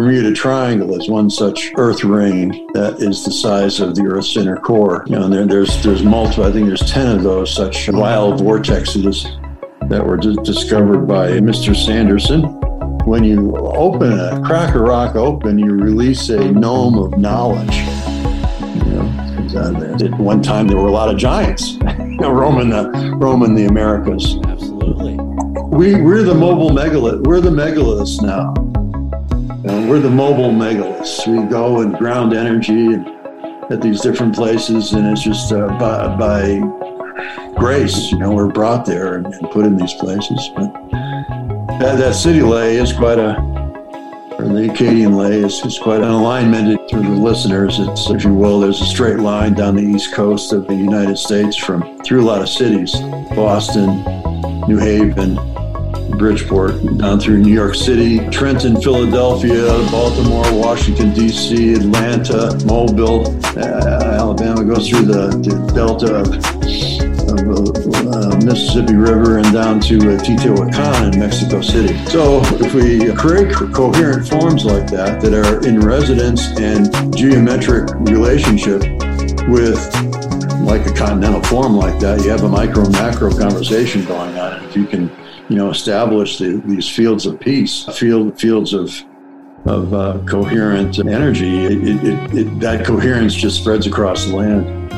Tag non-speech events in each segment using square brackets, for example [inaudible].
Bermuda Triangle is one such Earth ring that is the size of the Earth's inner core. You know, and there, there's there's multiple. I think there's ten of those such wild vortexes that were dis- discovered by Mr. Sanderson. When you open a crack a rock open, you release a gnome of knowledge. You know, 'cause, uh, at one time there were a lot of giants roaming the roaming the Americas. Absolutely. We we're the mobile megalith. We're the megaliths now. Uh, we're the mobile megaliths. We go and ground energy and at these different places, and it's just uh, by, by grace. You know, we're brought there and, and put in these places. But that, that city lay is quite a, or the Acadian ley is, is quite an alignment through the listeners. It's, if you will, there's a straight line down the east coast of the United States from through a lot of cities, Boston, New Haven, Bridgeport, down through New York City, Trenton, Philadelphia, Baltimore, Washington, D.C., Atlanta, Mobile, uh, Alabama, goes through the, the delta of, of uh, Mississippi River and down to uh, Teotihuacan in Mexico City. So if we create coherent forms like that, that are in resonance and geometric relationship with like a continental form like that, you have a micro macro conversation going on. If you can, you know, establish the, these fields of peace, field fields of of uh, coherent energy, it, it, it, that coherence just spreads across the land.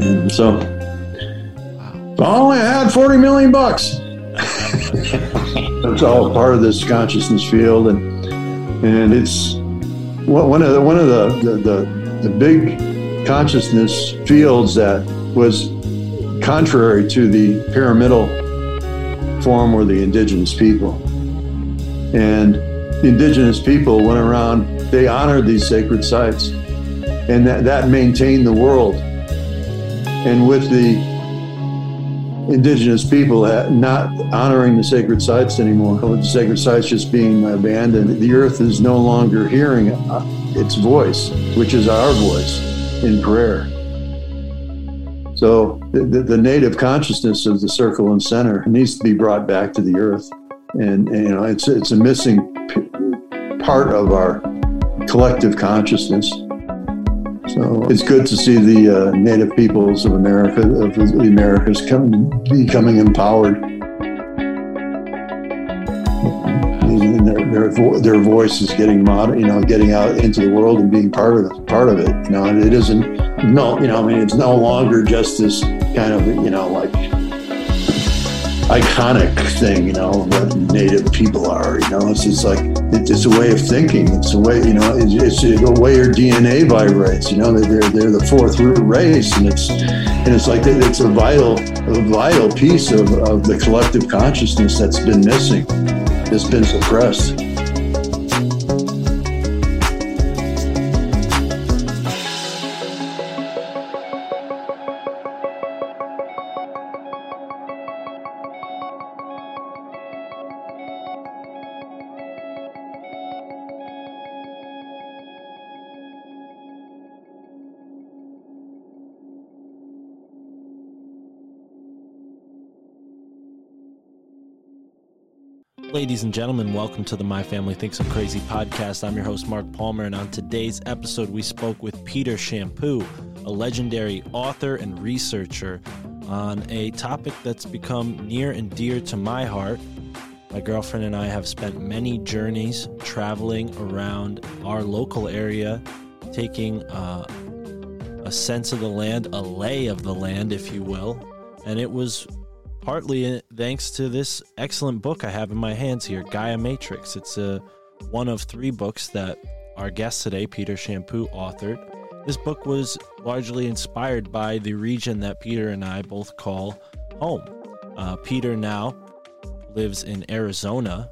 And so, if I only had forty million bucks. [laughs] it's all part of this consciousness field, and and it's one one of the, one of the the, the, the big consciousness fields that was contrary to the pyramidal form were the indigenous people. And the indigenous people went around, they honored these sacred sites, and that, that maintained the world. And with the indigenous people uh, not honoring the sacred sites anymore, with the sacred sites just being abandoned, the earth is no longer hearing uh, its voice, which is our voice in prayer. So the, the, native consciousness of the circle and center needs to be brought back to the earth, and, and you know it's it's a missing p- part of our collective consciousness. So it's good to see the uh, native peoples of America, of the Americas, come, becoming empowered. Their, their, vo- their voice is getting mod, you know, getting out into the world and being part of it, part of it. You know, and it isn't no, you know, I mean, it's no longer just this kind of, you know, like iconic thing, you know, what native people are. You know, it's just like it's a way of thinking. It's a way, you know, it's, it's a way your DNA vibrates. You know, they're they're the fourth root race, and it's and it's like it's a vital a vital piece of, of the collective consciousness that's been missing, that's been suppressed. Ladies and gentlemen, welcome to the My Family Thinks I'm Crazy podcast. I'm your host, Mark Palmer, and on today's episode, we spoke with Peter Champoux, a legendary author and researcher, on a topic that's become near and dear to my heart. My girlfriend and I have spent many journeys traveling around our local area, taking uh, a sense of the land, a lay of the land, if you will. And it was partly thanks to this excellent book I have in my hands here, Gaia Matrix. It's a one of three books that our guest today, Peter Champoux, authored. This book was largely inspired by the region that Peter and I both call home. Uh, Peter now lives in Arizona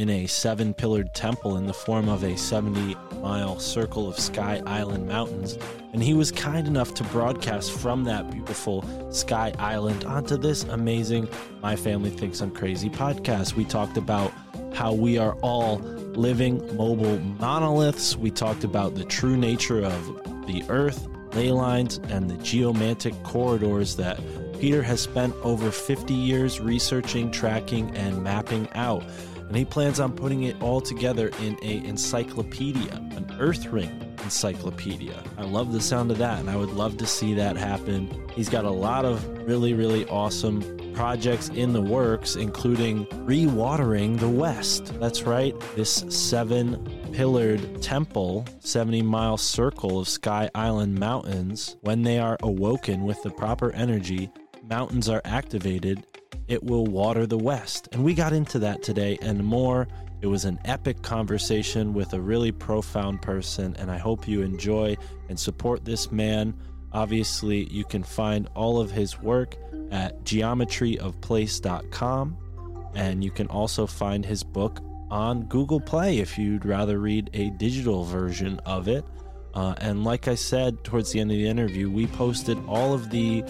in a seven pillared temple in the form of a 70 mile circle of Sky Island mountains. And he was kind enough to broadcast from that beautiful Sky Island onto this amazing My Family Thinks I'm Crazy podcast. We talked about how we are all living mobile monoliths. We talked about the true nature of the earth, ley lines, and the geomantic corridors that Peter has spent over 50 years researching, tracking, and mapping out and he plans on putting it all together in a encyclopedia, an Earth Ring encyclopedia. I love the sound of that, and I would love to see that happen. He's got a lot of really, really awesome projects in the works, including rewatering the West. That's right, this seven pillared temple, 70 mile circle of Sky Island mountains, when they are awoken with the proper energy, mountains are activated it will water the West. And we got into that today and more. It was an epic conversation with a really profound person, and I hope you enjoy and support this man. Obviously, you can find all of his work at geometryofplace.com, and you can also find his book on Google Play if you'd rather read a digital version of it. Uh, and like I said towards the end of the interview, we posted all of the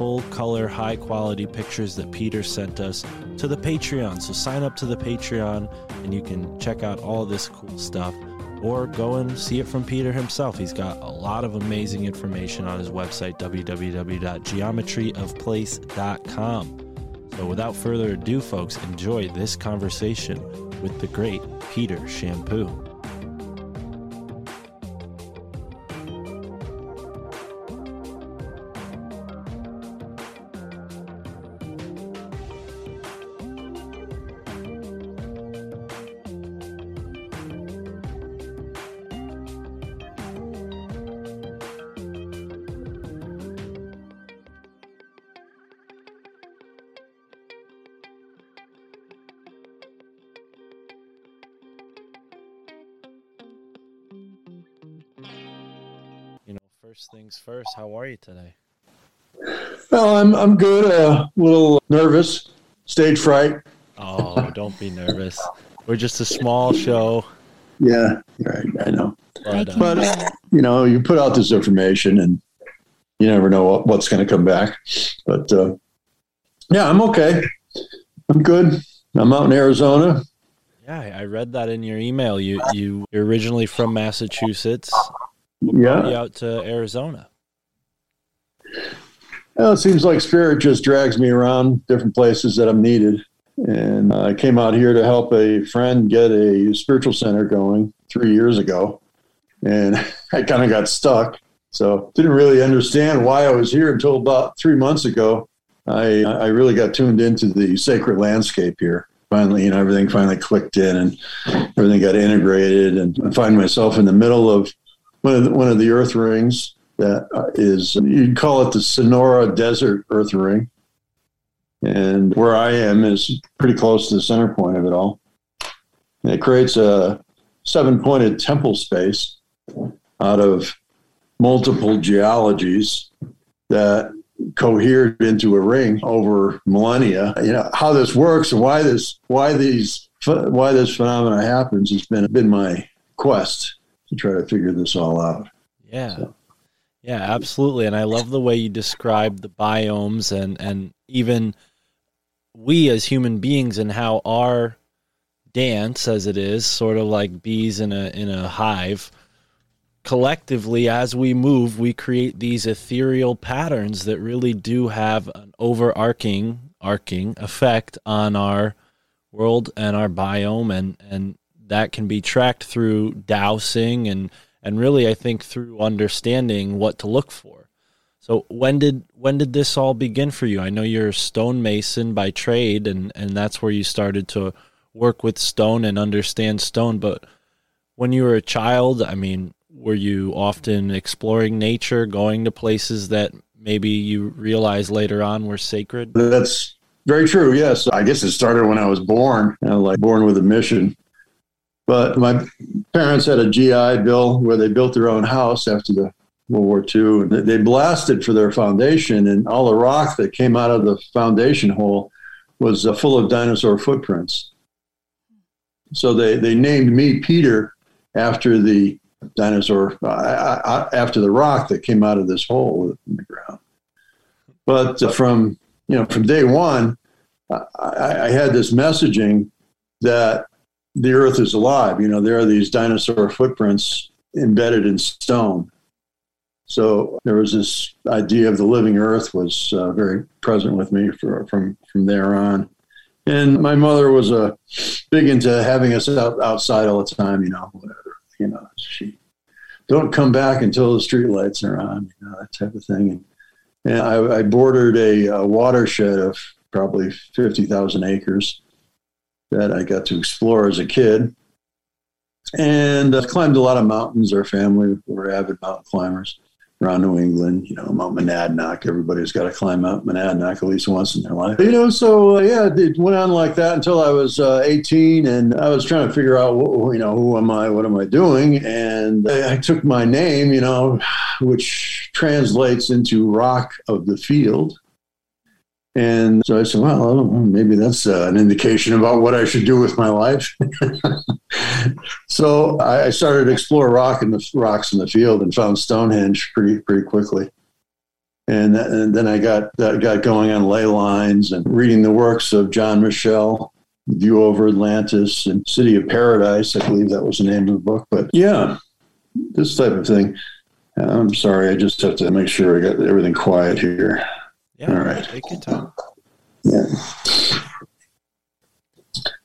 full color, high quality pictures that Peter sent us to the Patreon. So sign up to the Patreon and you can check out all this cool stuff or go and see it from Peter himself. He's got a lot of amazing information on his website, www.geometryofplace.com. So without further ado, folks, enjoy this conversation with the great Peter Champoux. Things first, how are you today? Well, I'm I'm good. A little nervous, stage fright. Oh, don't be nervous. We're just a small show. Yeah, right. I know. But, uh, But you know, you put out this information, and you never know what, what's going to come back. But uh, yeah, I'm okay. I'm good. I'm out in Arizona. yeah, I I read that in your email. You you you're originally from Massachusetts. Yeah. Out to Arizona. Well, it seems like spirit just drags me around different places that I'm needed. And I came out here to help a friend get a spiritual center going three years ago. And [laughs] I kind of got stuck. So didn't really understand why I was here until about three months ago. I, I really got tuned into the sacred landscape here. Finally, you know, everything finally clicked in and everything got integrated. And I find myself in the middle of one of the, one of the earth rings that uh, is you'd call it the Sonora Desert Earth Ring, and where I am is pretty close to the center point of it all. And it creates a seven pointed temple space out of multiple geologies that cohered into a ring over millennia. You know how this works and why this why these why this phenomena happens has been been my quest to try to figure this all out. Yeah. So. Yeah, absolutely. And I love the way you describe the biomes and, and even we as human beings and how our dance as it is, sort of like bees in a in a hive, collectively as we move, we create these ethereal patterns that really do have an overarching arcing effect on our world and our biome and and that can be tracked through dowsing and and really I think through understanding what to look for. So when did when did this all begin for you? I know you're a stonemason by trade and and that's where you started to work with stone and understand stone, but when you were a child, I mean, were you often exploring nature, going to places that maybe you realized later on were sacred? That's very true. Yes, I guess it started when I was born, like born with a mission. But my parents had a GI Bill where they built their own house after the World War II. And they blasted for their foundation, and all the rock that came out of the foundation hole was uh, full of dinosaur footprints. So they, they named me Peter after the dinosaur, uh, after the rock that came out of this hole in the ground. But uh, from you know from day one, I, I had this messaging that the earth is alive. You know, there are these dinosaur footprints embedded in stone. So there was this idea of the living earth was uh, very present with me for, from from there on. And my mother was a uh, big into having us out, outside all the time. You know, whatever. You know, she don't come back until the street lights are on. You know, that type of thing. And, and I, I bordered a, a watershed of probably fifty thousand acres that I got to explore as a kid. And I climbed a lot of mountains. Our family were avid mountain climbers around New England, you know, Mount Monadnock. Everybody's got to climb Mount Monadnock at least once in their life. You know, so uh, yeah, it went on like that until I was uh, 18 and I was trying to figure out, you know, who am I? What am I doing? And I, I took my name, you know, which translates into rock of the field. And so I said, well, maybe that's uh, an indication about what I should do with my life. [laughs] so I started to explore rock and the rocks in the field and found Stonehenge pretty pretty quickly. And, and then I got got going on ley lines and reading the works of John Michell, View Over Atlantis and City of Paradise. I believe that was the name of the book. But yeah, this type of thing. I'm sorry, I just have to make sure I got everything quiet here. Yeah. All right. Take your time. Yeah.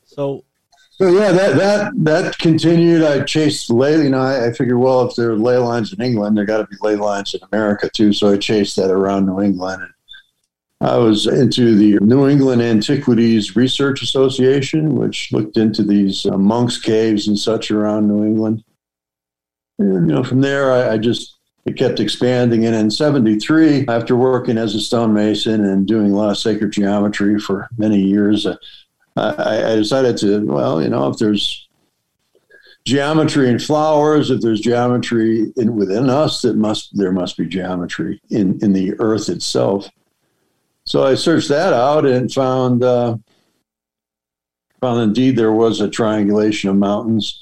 So. So yeah, that that that continued. I chased ley. You know, I, I figured, well, if there are ley lines in England, there got to be ley lines in America too. So I chased that around New England, and I was into the New England Antiquities Research Association, which looked into these uh, monks' caves and such around New England. And you know, from there, I, I just it kept expanding. And in 73, after working as a stonemason and doing a lot of sacred geometry for many years, uh, I, I, decided to, well, you know, if there's geometry in flowers, if there's geometry in, within us, that must there must be geometry in, in the earth itself. So I searched that out and found uh, found indeed there was a triangulation of mountains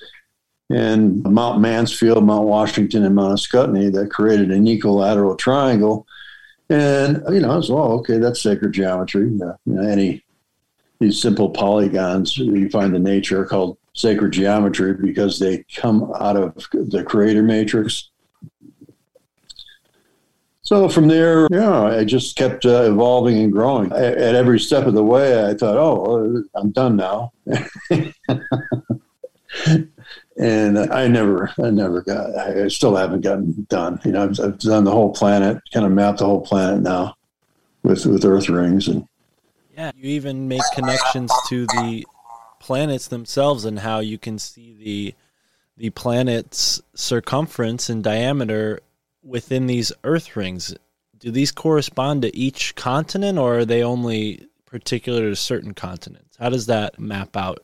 and Mount Mansfield, Mount Washington, and Mount Scutney that created an equilateral triangle. And you know, so well, okay, that's sacred geometry. You know, any these simple polygons you find in nature are called sacred geometry because they come out of the creator matrix. So from there, yeah, I just kept uh, evolving and growing. I, at every step of the way, I thought, oh, I'm done now. [laughs] and I never, I never got, I still haven't gotten done. You know, I've, I've done the whole planet, kind of mapped the whole planet now with with Earth rings, and yeah, you even make connections to the planets themselves and how you can see the the planet's circumference and diameter within these Earth rings. Do these correspond to each continent, or are they only particular to certain continents? How does that map out?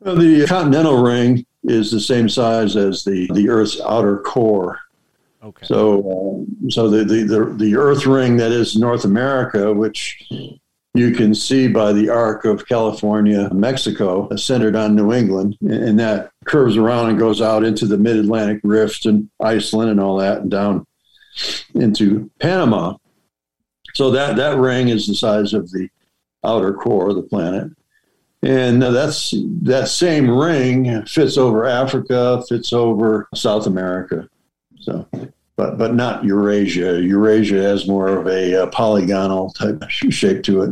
Well, the continental ring is the same size as the, the Earth's outer core. Okay. So, um, so the, the, the, the Earth ring that is North America, which you can see by the arc of California, Mexico, centered on New England, and that curves around and goes out into the Mid Atlantic Rift and Iceland and all that, and down into Panama. So that that ring is the size of the outer core of the planet, and that's that same ring fits over Africa, fits over South America. So but but not Eurasia. Eurasia has more of a, uh polygonal type [laughs] shape to it,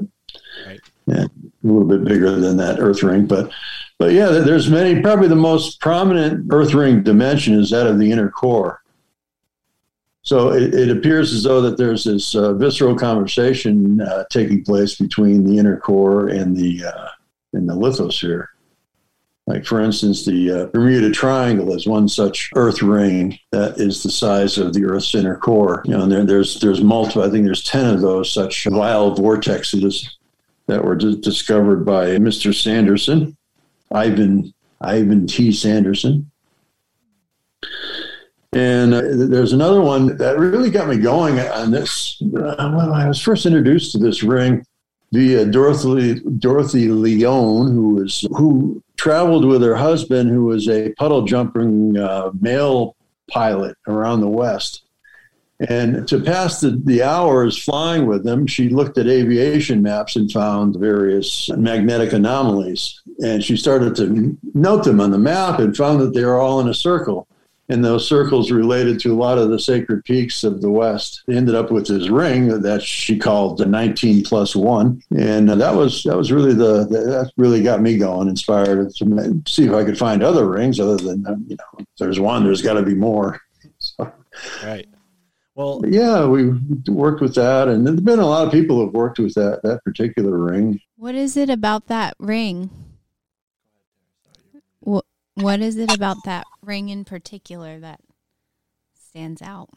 Right. yeah, a little bit bigger than that Earth ring. But but yeah, there's many. Probably the most prominent Earth ring dimension is that of the inner core. So it, it appears as though that there's this uh, visceral conversation uh, taking place between the inner core and the uh, and the lithosphere. Like for instance, the uh, Bermuda Triangle is one such Earth ring that is the size of the Earth's inner core. You know, and there, there's there's multiple. I think there's ten of those such wild vortexes that were d- discovered by Mr. Sanderson, Ivan Ivan T. Sanderson. And uh, there's another one that really got me going on this. Uh, when I was first introduced to this ring via Dorothy Dorothy Leone, who was who traveled with her husband, who was a puddle jumping uh, male pilot around the West. And to pass the, the hours flying with them, she looked at aviation maps and found various magnetic anomalies. And she started to note them on the map and found that they were all in a circle. And those circles related to a lot of the sacred peaks of the West. They ended up with this ring that she called the 19 plus one. And uh, that was that was really the that really got me going, inspired to see if I could find other rings other than uh, you know, if there's one, there's got to be more. [laughs] So, Right. Well, yeah, we worked with that, and there's been a lot of people who have worked with that that particular ring. What is it about that ring? What is it about that ring in particular that stands out?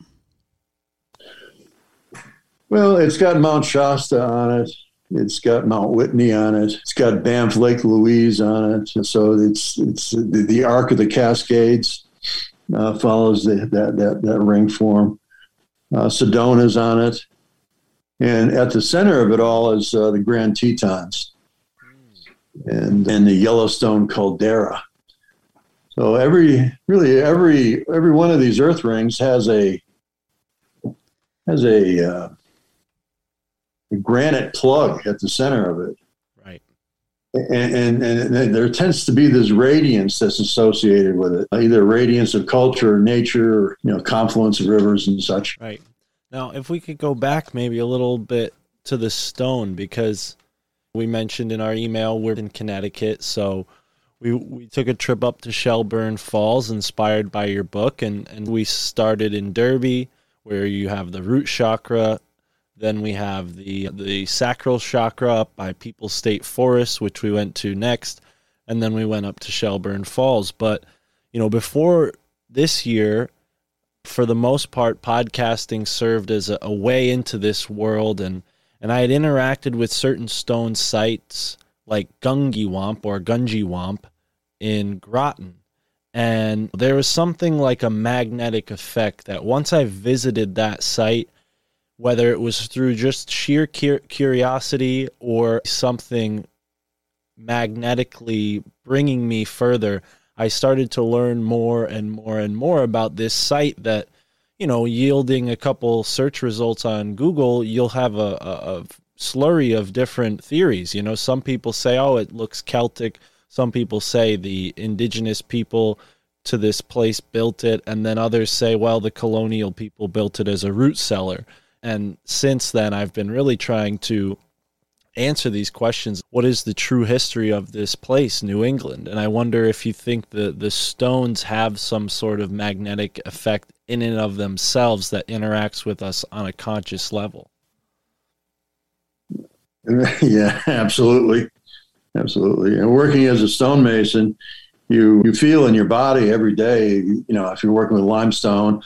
Well, it's got Mount Shasta on it. It's got Mount Whitney on it. It's got Banff Lake Louise on it. So it's it's the, the Arc of the Cascades uh, follows the, that that that ring form. Uh, Sedona's on it, and at the center of it all is uh, the Grand Tetons, and and the Yellowstone caldera. So every really every every one of these Earth rings has a has a, uh, a granite plug at the center of it, right. and, and and there tends to be this radiance that's associated with it, either radiance of culture, or nature, or you know, confluence of rivers and such. Right. Now, if we could go back maybe a little bit to the stone, because we mentioned in our email we're in Connecticut, so we we took a trip up to Shelburne Falls, inspired by your book, and and we started in Derby, where you have the root chakra. Then we have the the sacral chakra up by People's State Forest, which we went to next, and then we went up to Shelburne Falls. But you know, before this year, for the most part, podcasting served as a, a way into this world, and and I had interacted with certain stone sites like Gungywamp or Gungywamp in Groton, and there was something like a magnetic effect that once I visited that site, whether it was through just sheer curiosity or something magnetically bringing me further, I started to learn more and more and more about this site that, you know, yielding a couple search results on Google, you'll have a, a slurry of different theories. You know, some people say, oh, it looks Celtic. Some people say the indigenous people to this place built it. And then others say, well, the colonial people built it as a root cellar. And since then, I've been really trying to answer these questions. What is the true history of this place, New England? And I wonder if you think the, the stones have some sort of magnetic effect in and of themselves that interacts with us on a conscious level. [laughs] yeah, absolutely, absolutely. And working as a stonemason, you you feel in your body every day. You know, if you're working with limestone,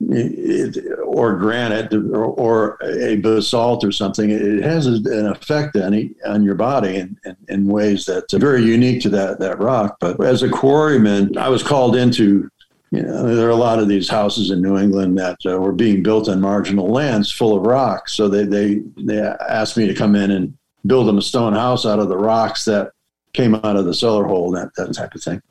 it, or granite or, or, a basalt or something, it has an effect on, on your body in, in, in, ways that are very unique to that, that rock. But as a quarryman, I was called into, you know, there are a lot of these houses in New England that uh, were being built on marginal lands full of rocks. So they, they, they asked me to come in and build them a stone house out of the rocks that came out of the cellar hole, that, that type of thing.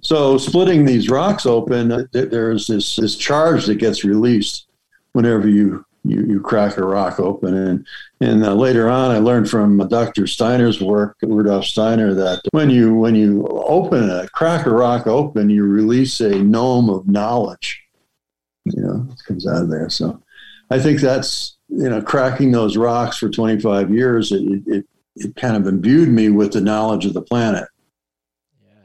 So splitting these rocks open, uh, there's this this charge that gets released whenever you you, you crack a rock open. And and uh, later on, I learned from Dr. Steiner's work, Rudolf Steiner, that when you when you open a crack a rock open, you release a gnome of knowledge. You know, it comes out of there. So I think that's you know cracking those rocks for 25 years. It it, it kind of imbued me with the knowledge of the planet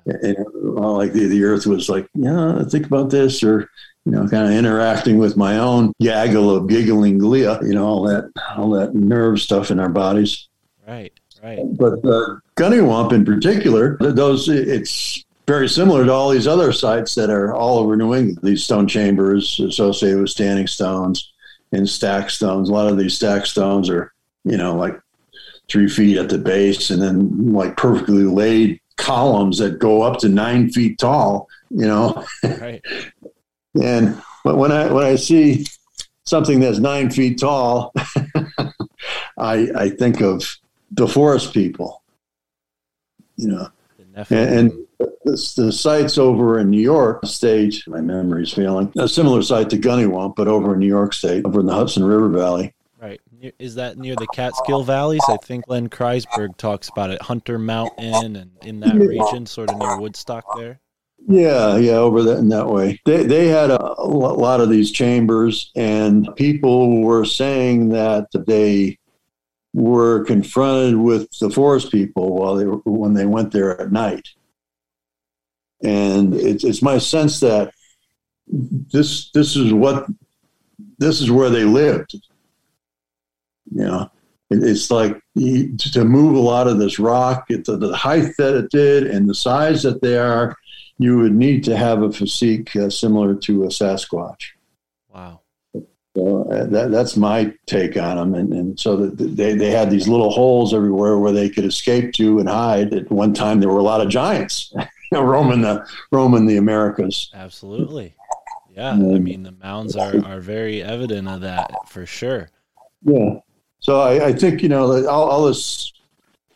and well, like the, the earth was like, yeah, think about this, or you know, kind of interacting with my own gaggle of giggling glia, you know, all that all that nerve stuff in our bodies. Right, right. But uh, Gungywamp in particular, those it's very similar to all these other sites that are all over New England. These stone chambers associated with standing stones and stack stones. A lot of these stack stones are, you know, like three feet at the base and then like perfectly laid columns that go up to nine feet tall, you know. Right. [laughs] and when I when I see something that's nine feet tall, [laughs] I I think of the forest people, you know, and, and the, the, sites over in New York State, my memory's failing, a similar site to Gungywamp, but over in New York State, over in the Hudson River Valley. Right. Is that near the Catskill Valleys? I think Glenn Kreisberg talks about it. Hunter Mountain and in that region, sort of near Woodstock there. Yeah, yeah, over that in that way. They they had a, a lot of these chambers, and people were saying that they were confronted with the forest people while they were, when they went there at night. And it's, it's my sense that this this is what this is where they lived you know, it's like to move a lot of this rock at the, the, height that it did and the size that they are, you would need to have a physique uh, similar to a Sasquatch. Wow. So uh, that, that's my take on them. And, and so they, they had these little holes everywhere where they could escape to and hide. At one time, there were a lot of giants [laughs] roaming the roaming the Americas. Absolutely. Yeah. I mean, the mounds are, are very evident of that for sure. Yeah. So I, I think you know all, all, this,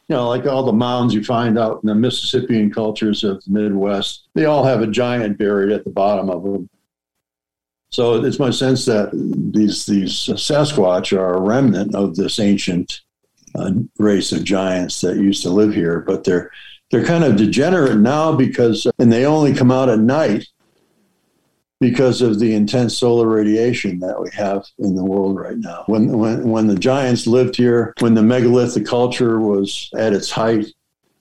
you know, like all the mounds you find out in the Mississippian cultures of the Midwest, they all have a giant buried at the bottom of them. So it's my sense that these these Sasquatch are a remnant of this ancient uh, race of giants that used to live here, but they're they're kind of degenerate now because and they only come out at night because of the intense solar radiation that we have in the world right now. When, when, when the giants lived here, when the megalithic culture was at its height,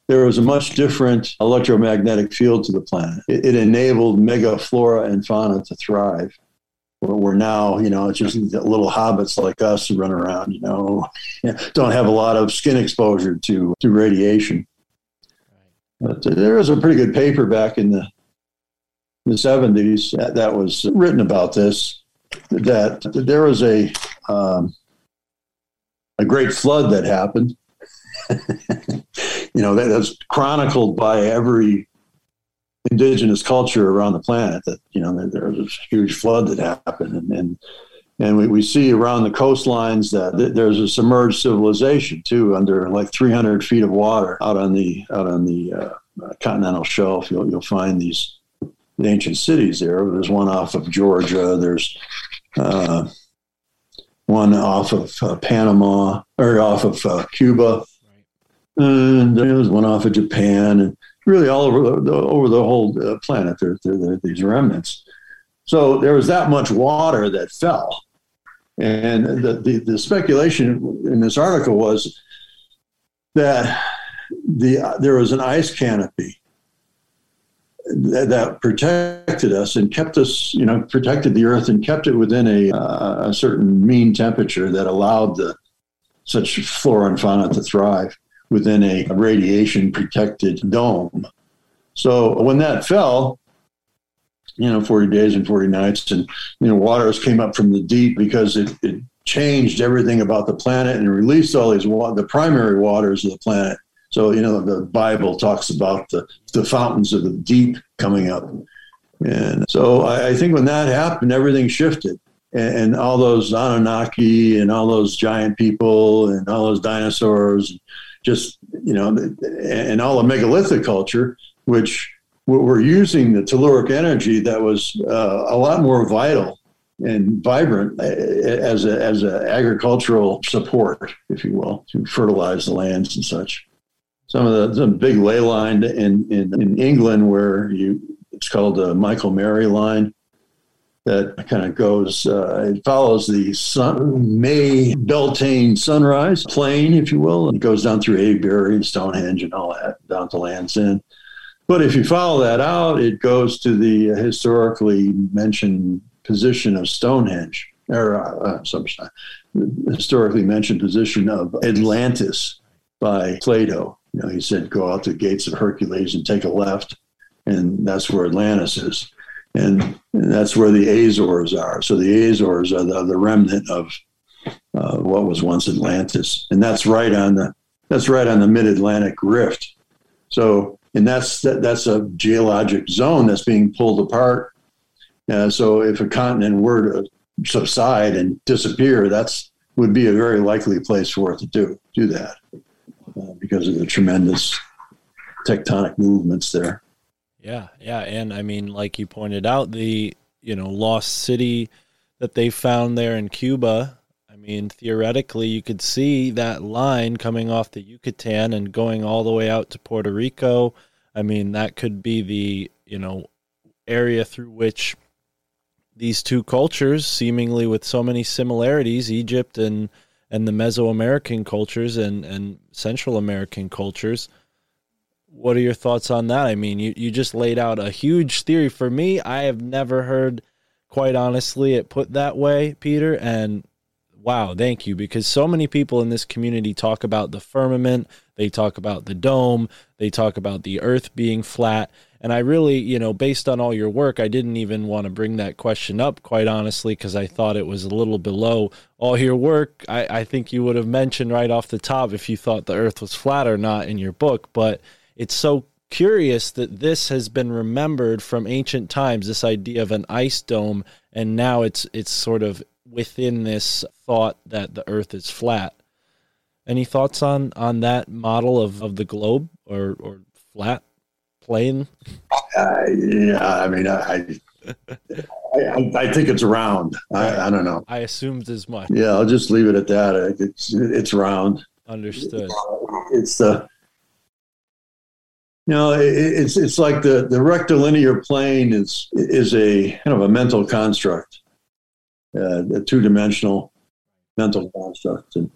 there was a much different electromagnetic field to the planet. It, it enabled megaflora and fauna to thrive. We're now, you know, it's just little hobbits like us who run around, you know, [laughs] don't have a lot of skin exposure to, to radiation. But there was a pretty good paper back in the the 70s that, was written about this that there was a um, a great flood that happened. [laughs] you know, that, that's chronicled by every indigenous culture around the planet that, you know, there, there was a huge flood that happened. And, and, and we, we see around the coastlines that there's a submerged civilization too, under like 300 feet of water out on the, out on the uh, continental shelf. You'll, you'll find these the ancient cities there. There's one off of Georgia. There's uh, one off of uh, Panama or off of uh, Cuba, and there's one off of Japan, and really all over the, over the whole uh, planet. There, there, there are these remnants. So there was that much water that fell, and the, the, the speculation in this article was that the there was an ice canopy that protected us and kept us, you know, protected the earth and kept it within a, uh, a certain mean temperature that allowed the such flora and fauna to thrive within a radiation protected dome. So when that fell, you know, 40 days and 40 nights. And, you know, waters came up from the deep because it, it changed everything about the planet and released all these wa- the primary waters of the planet. So, you know, the Bible talks about the, the fountains of the deep coming up. And so I, I think when that happened, everything shifted. And, and all those Anunnaki and all those giant people and all those dinosaurs, just, you know, and all the megalithic culture, which were using the telluric energy that was uh, a lot more vital and vibrant uh, as a as a agricultural support, if you will, to fertilize the lands and such. Some of the some big ley line in, in, in England where you it's called the Michael Mary line that kind of goes uh, it follows the sun, May Beltane sunrise plane, if you will, and it goes down through Avebury and Stonehenge and all that down to Land's End. But if you follow that out, it goes to the historically mentioned position of Stonehenge, or uh, some historically mentioned position of Atlantis by Plato. Know, he said, "Go out to the gates of Hercules and take a left, and that's where Atlantis is, and, and that's where the Azores are. So the Azores are the, the remnant of uh, what was once Atlantis, and that's right on the that's right on the Mid Atlantic Rift. So and that's that, that's a geologic zone that's being pulled apart. Uh, so if a continent were to subside and disappear, that's would be a very likely place for it to do do that uh, because of the tremendous tectonic movements there. Yeah, yeah, and I mean, like you pointed out, the you know lost city that they found there in Cuba. I mean, theoretically, you could see that line coming off the Yucatan and going all the way out to Puerto Rico. I mean, that could be the you know area through which these two cultures, seemingly with so many similarities, Egypt and and the Mesoamerican cultures and and Central American cultures. What are your thoughts on that? I mean, you, you just laid out a huge theory for me. I have never heard, quite honestly, it put that way, Peter. And wow, thank you, because so many people in this community talk about the firmament, they talk about the dome, they talk about the earth being flat. And I really, you know, based on all your work, I didn't even want to bring that question up, quite honestly, because I thought it was a little below all your work. I, I think you would have mentioned right off the top if you thought the earth was flat or not in your book. But it's so curious that this has been remembered from ancient times, this idea of an ice dome, and now it's it's sort of within this thought that the earth is flat. Any thoughts on on that model of, of the globe or, or flat plane? Uh, yeah, I mean, I, I, I think it's round. I, I don't know. I assumed as much. Yeah, I'll just leave it at that. It's it's round. Understood. It's the you know, it's it's like the the rectilinear plane is is a kind of a mental construct, uh, a two dimensional mental construct, and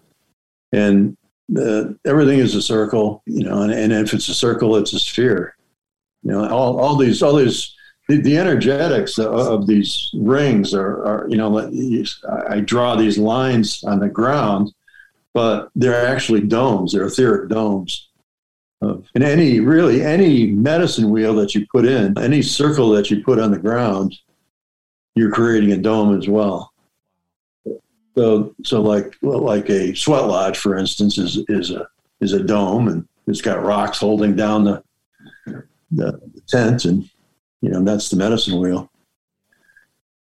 and uh, everything is a circle, you know, and, and if it's a circle, it's a sphere. You know, all, all these all these the, the energetics of, of these rings are, are you know, I draw these lines on the ground, but they're actually domes. They're etheric domes of, and any really any medicine wheel that you put in, any circle that you put on the ground, you're creating a dome as well. So, so like well, like a sweat lodge, for instance, is is a is a dome, and it's got rocks holding down the the, the tent, and you know that's the medicine wheel.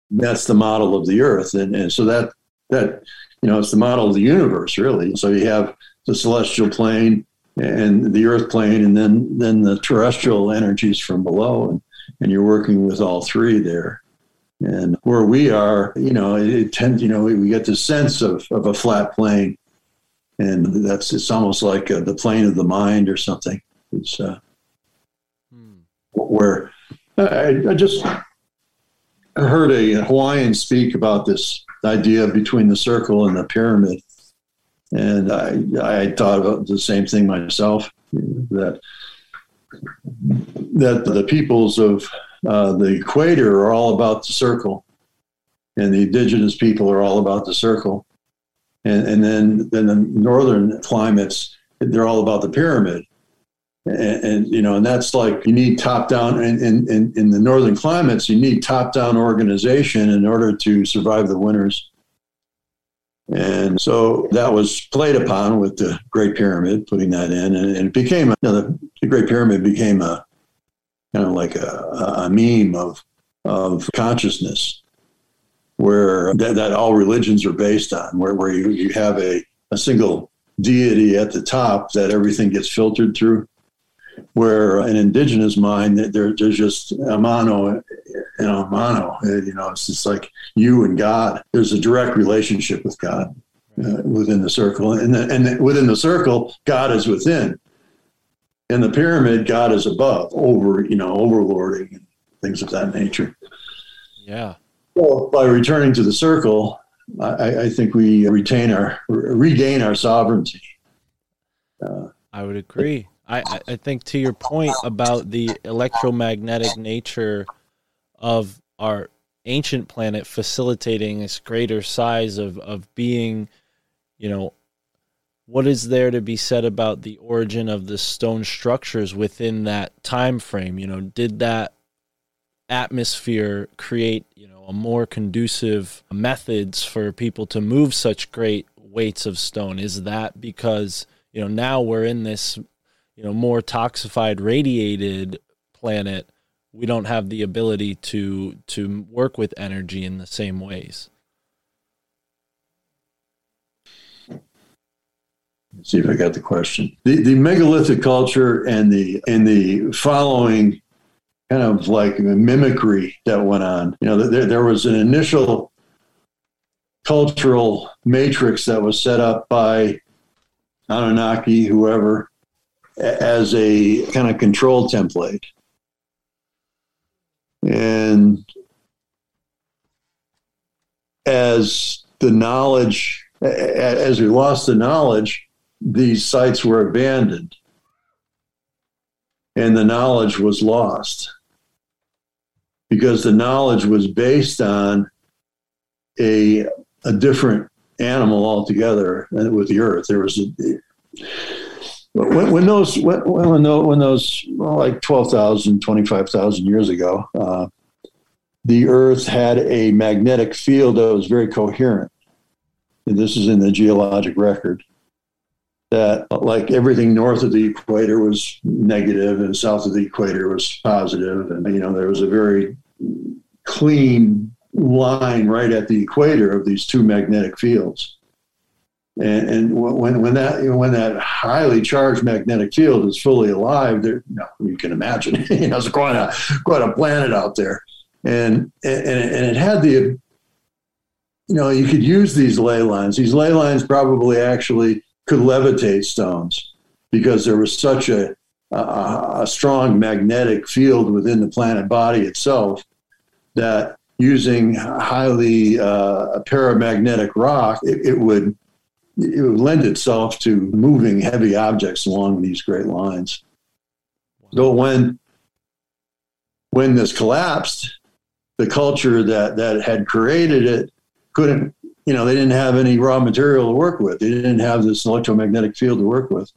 That's the model of the earth, and, and so that that you know it's the model of the universe, really. So you have the celestial plane, and the earth plane and then then the terrestrial energies from below and, and you're working with all three there and where we are you know it, it tends you know we, we, get the sense of, of a flat plane and that's it's almost like uh, the plane of the mind or something it's uh. Where I, I just heard a hawaiian speak about this idea between the circle and the pyramid. And I, I thought about the same thing myself that that the peoples of uh, the equator are all about the circle, and the indigenous people are all about the circle, and and then then the northern climates they're all about the pyramid, And, and you know, and that's like you need top down. In, in, in the northern climates, you need top down organization in order to survive the winters. And so that was played upon with the Great Pyramid, putting that in, and, and it became you know, the, the Great Pyramid became a kind of like a, a meme of of consciousness, where that, that all religions are based on, where where you, you have a, a single deity at the top that everything gets filtered through. Where an indigenous mind, there, there's just a mono, you know, mono. You know, it's just like you and God. There's a direct relationship with God uh, within the circle, and the, and the, within the circle, God is within. In the pyramid, God is above, over, you know, overlording and things of that nature. Yeah. Well, by returning to the circle, I, I think we retain our regain our sovereignty. Uh, I would agree. I, I think to your point about the electromagnetic nature of our ancient planet facilitating this greater size of, of being, you know, what is there to be said about the origin of the stone structures within that time frame? You know, did that atmosphere create, you know, a more conducive methods for people to move such great weights of stone? Is that because, you know, now we're in this you know more toxified radiated planet we don't have the ability to to work with energy in the same ways Let's see if I got the question. The, the megalithic culture and the and the following kind of like mimicry that went on. You know, there, there was an initial cultural matrix that was set up by Anunnaki, whoever, as a kind of control template. And as the knowledge, as we lost the knowledge, these sites were abandoned and the knowledge was lost because the knowledge was based on a, a different animal altogether with the earth. There was a, when, when those when, when those, well, like 12,000 25,000 years ago uh, the earth had a magnetic field that was very coherent. And this is in the geologic record that like everything north of the equator was negative and south of the equator was positive. And you know there was a very clean line right at the equator of these two magnetic fields and, and when when that when that highly charged magnetic field is fully alive, there you, know, you can imagine [laughs] you know it's quite a quite a planet out there, and and and it had the you know you could use these ley lines. These ley lines probably actually could levitate stones because there was such a a, a strong magnetic field within the planet body itself that using highly uh, paramagnetic rock, it, it would it would lend itself to moving heavy objects along these great lines. So when when this collapsed, the culture that that had created it couldn't, you know, they didn't have any raw material to work with. They didn't have this electromagnetic field to work with.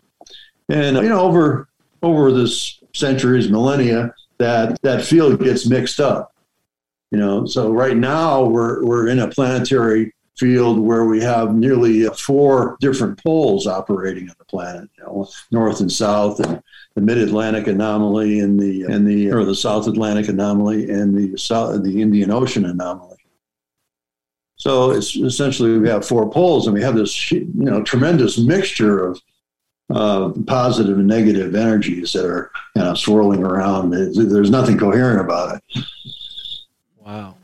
And you know, over over this centuries, millennia, that that field gets mixed up. You know, so right now we're we're in a planetary field where we have nearly four different poles operating on the planet, you know, north and south, and the Mid-Atlantic anomaly, and the and the or the South Atlantic anomaly, and the South the Indian Ocean anomaly. So it's essentially we have four poles, and we have this you know tremendous mixture of uh, positive and negative energies that are kind of swirling around. There's nothing coherent about it. Wow.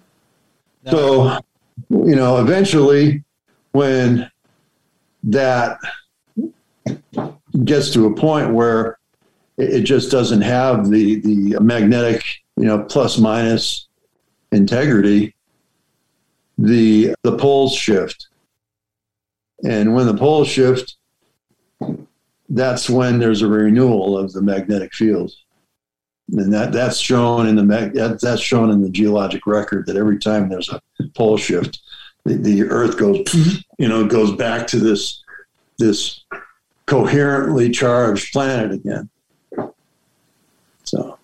Now, so you know, eventually when that gets to a point where it just doesn't have the the magnetic, you know, plus minus integrity, the the poles shift. And when the poles shift, that's when there's a renewal of the magnetic field and that that's shown in the that, that's shown in the geologic record that every time there's a pole shift, the, the Earth goes you know goes back to this this coherently charged planet again. So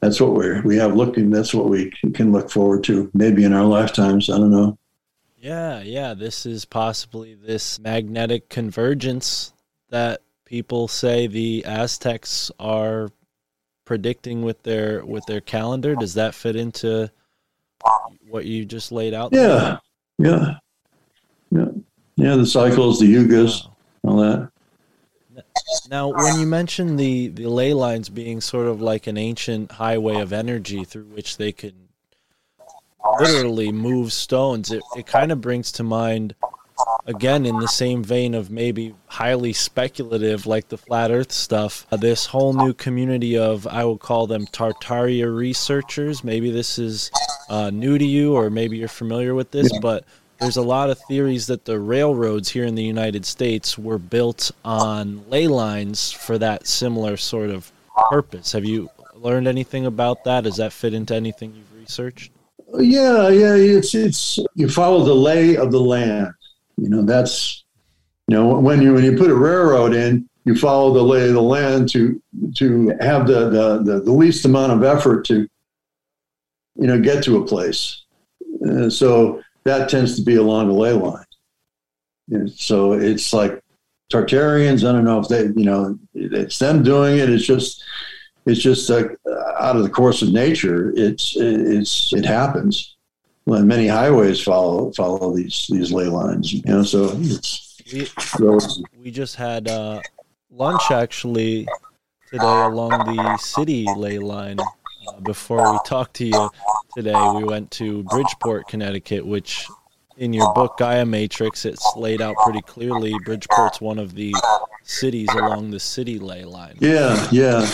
that's what we're we have looking. That's what we can look forward to. Maybe in our lifetimes. I don't know. Yeah, yeah. This is possibly this magnetic convergence that people say the Aztecs are predicting with their with their calendar. Does that fit into what you just laid out? there? Yeah, yeah, yeah, yeah. The cycles, the yugas, all that. Now, when you mention the the ley lines being sort of like an ancient highway of energy through which they can literally move stones, it, it kind of brings to mind, again, in the same vein of maybe highly speculative, like the flat Earth stuff, uh, this whole new community of I will call them Tartaria researchers. Maybe this is uh, new to you, or maybe you're familiar with this, but there's a lot of theories that the railroads here in the United States were built on ley lines for that similar sort of purpose. Have you learned anything about that? Does that fit into anything you've researched? Yeah, yeah. It's it's you follow the lay of the land. You know that's you know when you when you put a railroad in, you follow the lay of the land to to have the the, the, the least amount of effort to you know get to a place. Uh, so that tends to be along the ley line. And so it's like Tartarians. I don't know if they you know it's them doing it. It's just it's just uh, out of the course of nature. It's it's it happens. Well, many highways follow follow these these ley lines. You know, so it's We, we just had uh, lunch actually today along the city ley line. Uh, before we talked to you today, we went to Bridgeport, Connecticut, which in your book Gaia Matrix, it's laid out pretty clearly. Bridgeport's one of the cities along the city ley line. Yeah, yeah,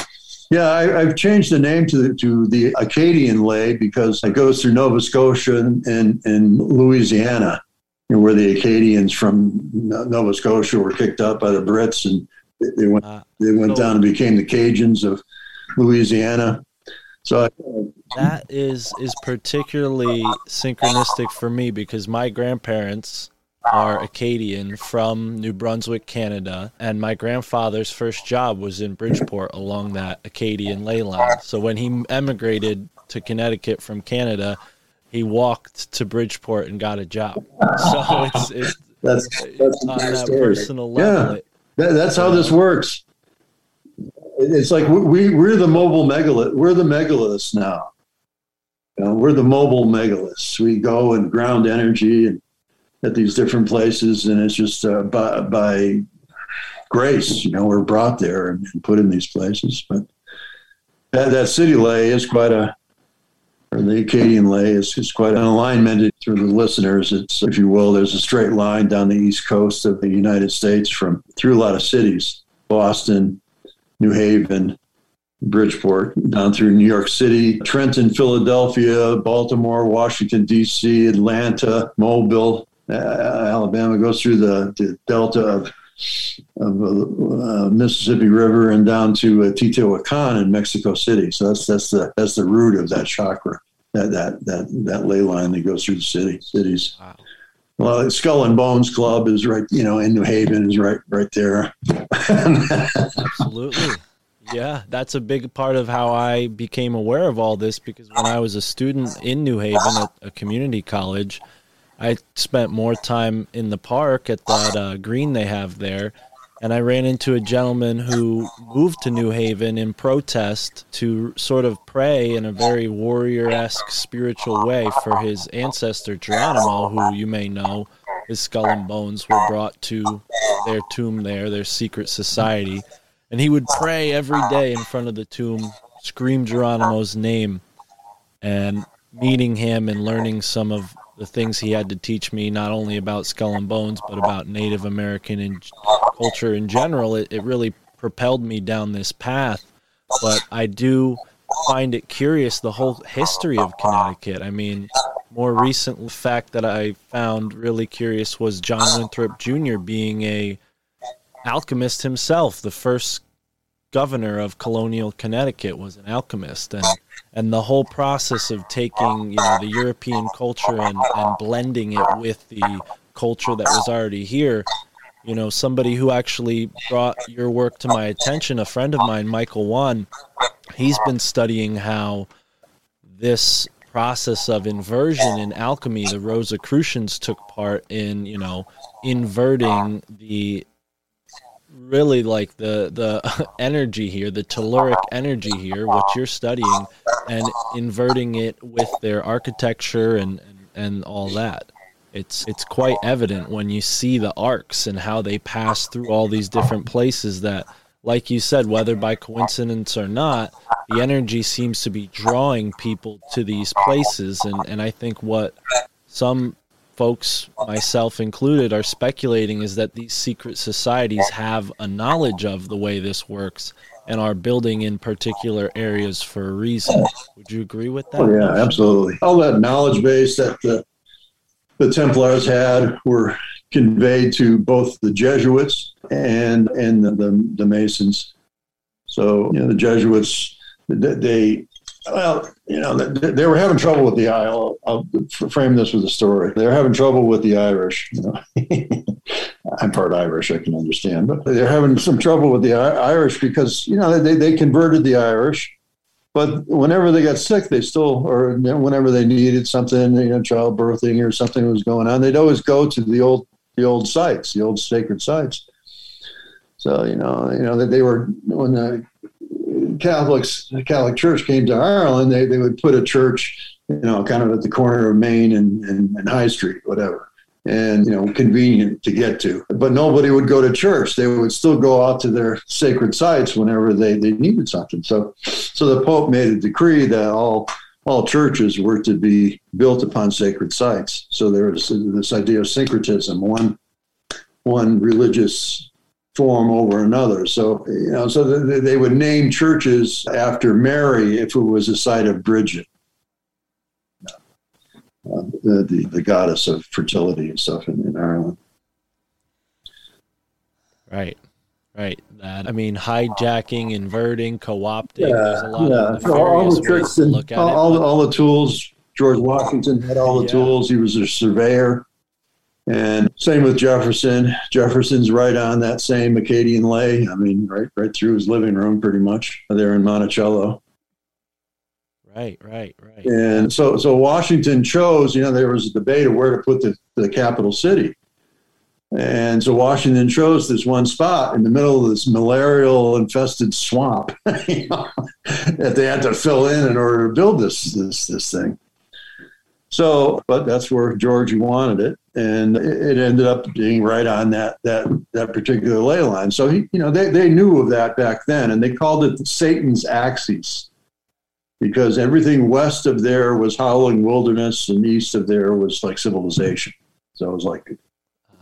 yeah. I, I've changed the name to the, to the Acadian ley because it goes through Nova Scotia and and, and Louisiana, you know, where the Acadians from Nova Scotia were kicked out by the Brits and they- they went Uh, they went So- down and became the Cajuns of Louisiana. So I, That is is particularly synchronistic for me because my grandparents are Acadian from New Brunswick, Canada, and my grandfather's first job was in Bridgeport along that Acadian ley line. So when he emigrated to Connecticut from Canada, he walked to Bridgeport and got a job. So [laughs] it's, it's that's that's on that story. personal level. Yeah. That, that's how this works. It's like we we're the mobile megalith. We're the megaliths now. You know, we're the mobile megaliths. We go and ground energy and at these different places, and it's just uh, by, by grace. You know, we're brought there and, put in these places. But that that city ley is quite a or the Acadian ley is, is quite an alignment for the listeners. It's, if you will, there's a straight line down the east coast of the United States from through a lot of cities, Boston, New Haven, Bridgeport, down through New York City, Trenton, Philadelphia, Baltimore, Washington, D.C., Atlanta, Mobile, Alabama, goes through the, the delta of, of uh, Mississippi River and down to uh, Teotihuacan in Mexico City. So that's that's the that's the root of that chakra, that that that that ley line that goes through the city cities. Wow. Well, Skull and Bones Club is right, you know, in New Haven is right right there. Absolutely. Yeah, that's a big part of how I became aware of all this because when I was a student in New Haven at a community college, I spent more time in the park at that uh, green they have there. And I ran into a gentleman who moved to New Haven in protest to sort of pray in a very warrior esque spiritual way for his ancestor Geronimo, who you may know. His skull and bones were brought to their tomb there, their secret society and he would pray every day in front of the tomb, scream Geronimo's name, and meeting him and learning some of the things he had to teach me, not only about Skull and Bones, but about Native American culture in general. It, it really propelled me down this path. But I do find it curious the whole history of Connecticut. I mean, more recent fact that I found really curious was John Winthrop Jr. being a alchemist himself. The first governor of colonial Connecticut was an alchemist, and and the whole process of taking you know the European culture and, and blending it with the culture that was already here. You know, somebody who actually brought your work to my attention, a friend of mine, Michael Wan, he's been studying how this process of inversion in alchemy, the Rosicrucians took part in, you know, inverting the really like the the [laughs] energy here, the telluric energy here, what you're studying, and inverting it with their architecture and and, and all that. It's it's quite evident when you see the arcs and how they pass through all these different places that like you said, whether by coincidence or not, the energy seems to be drawing people to these places. And, and I think what some folks, myself included, are speculating is that these secret societies have a knowledge of the way this works and are building in particular areas for a reason. Would you agree with that? Oh, yeah, absolutely. All that knowledge base that the, the Templars had were conveyed to both the Jesuits and and the, the, the Masons. So you know the Jesuits they well you know they, were having trouble with the I'll, I'll frame this with a story. They were having trouble with the Irish. You know? [laughs] I'm part Irish, I can understand, but they're having some trouble with the Irish because you know they, they converted the Irish but whenever they got sick, they still, or whenever they needed something, you know, childbirthing or something was going on, they'd always go to the old the old sites, the old sacred sites. So you know, you know that they were when the Catholics, the Catholic Church came to Ireland, they they would put a church, you know, kind of at the corner of Main and, and, and High Street, whatever, and you know, convenient to get to. But nobody would go to church; they would still go out to their sacred sites whenever they they needed something. So, so the Pope made a decree that all all churches were to be built upon sacred sites. So there was this idea of syncretism, one one religious form over another. So you know, so they would name churches after Mary if it was a site of Bridget, uh, the, the, goddess of fertility and stuff in, in Ireland. Right. Right. That I mean, hijacking, inverting, co-opting. Yeah, there's a lot yeah. of all the tricks and look at all, it. all, all the tools. George Washington had all the Yeah. tools. He was a surveyor. And same with Jefferson. Jefferson's right on that same Acadian ley. I mean, right right through his living room, pretty much there in Monticello. Right, right, right. And so, so Washington chose. You know, there was a debate of where to put the, the capital city. And so Washington chose this one spot in the middle of this malarial infested swamp [laughs] you know, that they had to fill in in order to build this this this thing. So, but that's where George wanted it, and it ended up being right on that that that particular ley line. So he, you know, they they knew of that back then, and they called it Satan's axis because everything west of there was howling wilderness, and east of there was like civilization. So it was like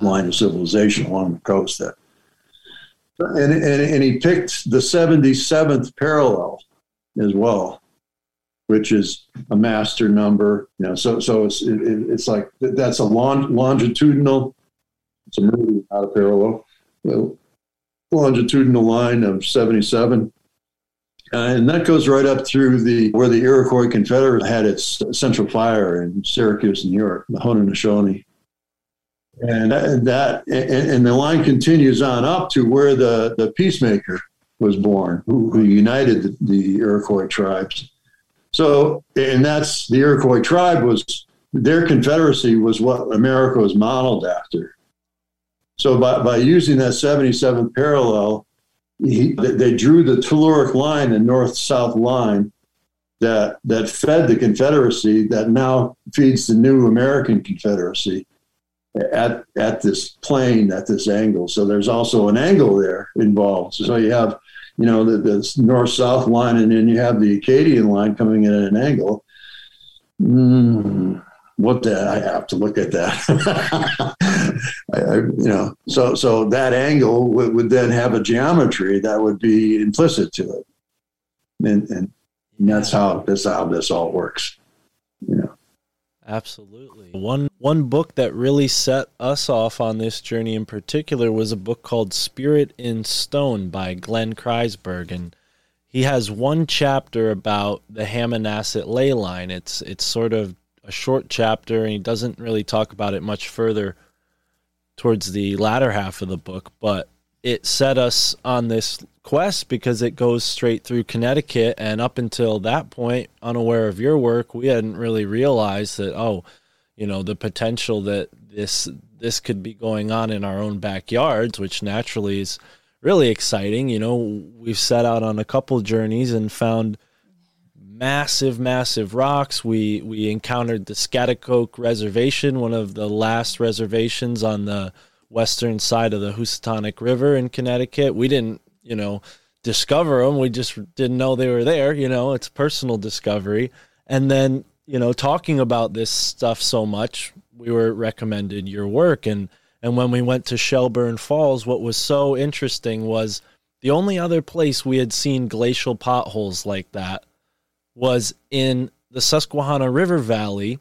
a line of civilization along the coast there. And, and, and he picked the 77th parallel as well, which is a master number. You know, so so it's it, it- it's like that's a long, longitudinal. It's a meridian, not a parallel. Longitudinal line of 77. Uh, and that goes right up through the where the Iroquois Confederate had its central fire in Syracuse, New York, the Haudenosaunee. And that and, and the line continues on up to where the, the peacemaker was born, who, who united the, the Iroquois tribes. So, and that's the Iroquois tribe was their confederacy was what America was modeled after. So, by, by using that 77th parallel, he, they drew the telluric line, the north-south line, that that fed the Confederacy, that now feeds the new American Confederacy at at this plane, at this angle. So there's also an angle there involved. So you have, you know, the, the north-south line, and then you have the Acadian line coming in at an angle. Mm, what the? I have to look at that. [laughs] I, I, you know, so so that angle would, would then have a geometry that would be implicit to it, and and that's how that's how this all works. You know. Absolutely. One one book that really set us off on this journey in particular was a book called Spirit in Stone by Glenn Kreisberg and he has one chapter about the Hammonasset ley line. It's it's sort of a short chapter and he doesn't really talk about it much further towards the latter half of the book, but it set us on this quest because it goes straight through Connecticut. And up until that point, unaware of your work, we hadn't really realized that, oh, you know, the potential that this this could be going on in our own backyards, which naturally is really exciting. You know, we've set out on a couple journeys and found massive, massive rocks. We we encountered the Schaghticoke Reservation, one of the last reservations on the western side of the Housatonic River in Connecticut. We didn't, you know, discover them. We just didn't know they were there. You know, it's personal discovery. And then, you know, talking about this stuff so much, we were recommended your work. And and when we went to Shelburne Falls, what was so interesting was the only other place we had seen glacial potholes like that was in the Susquehanna River Valley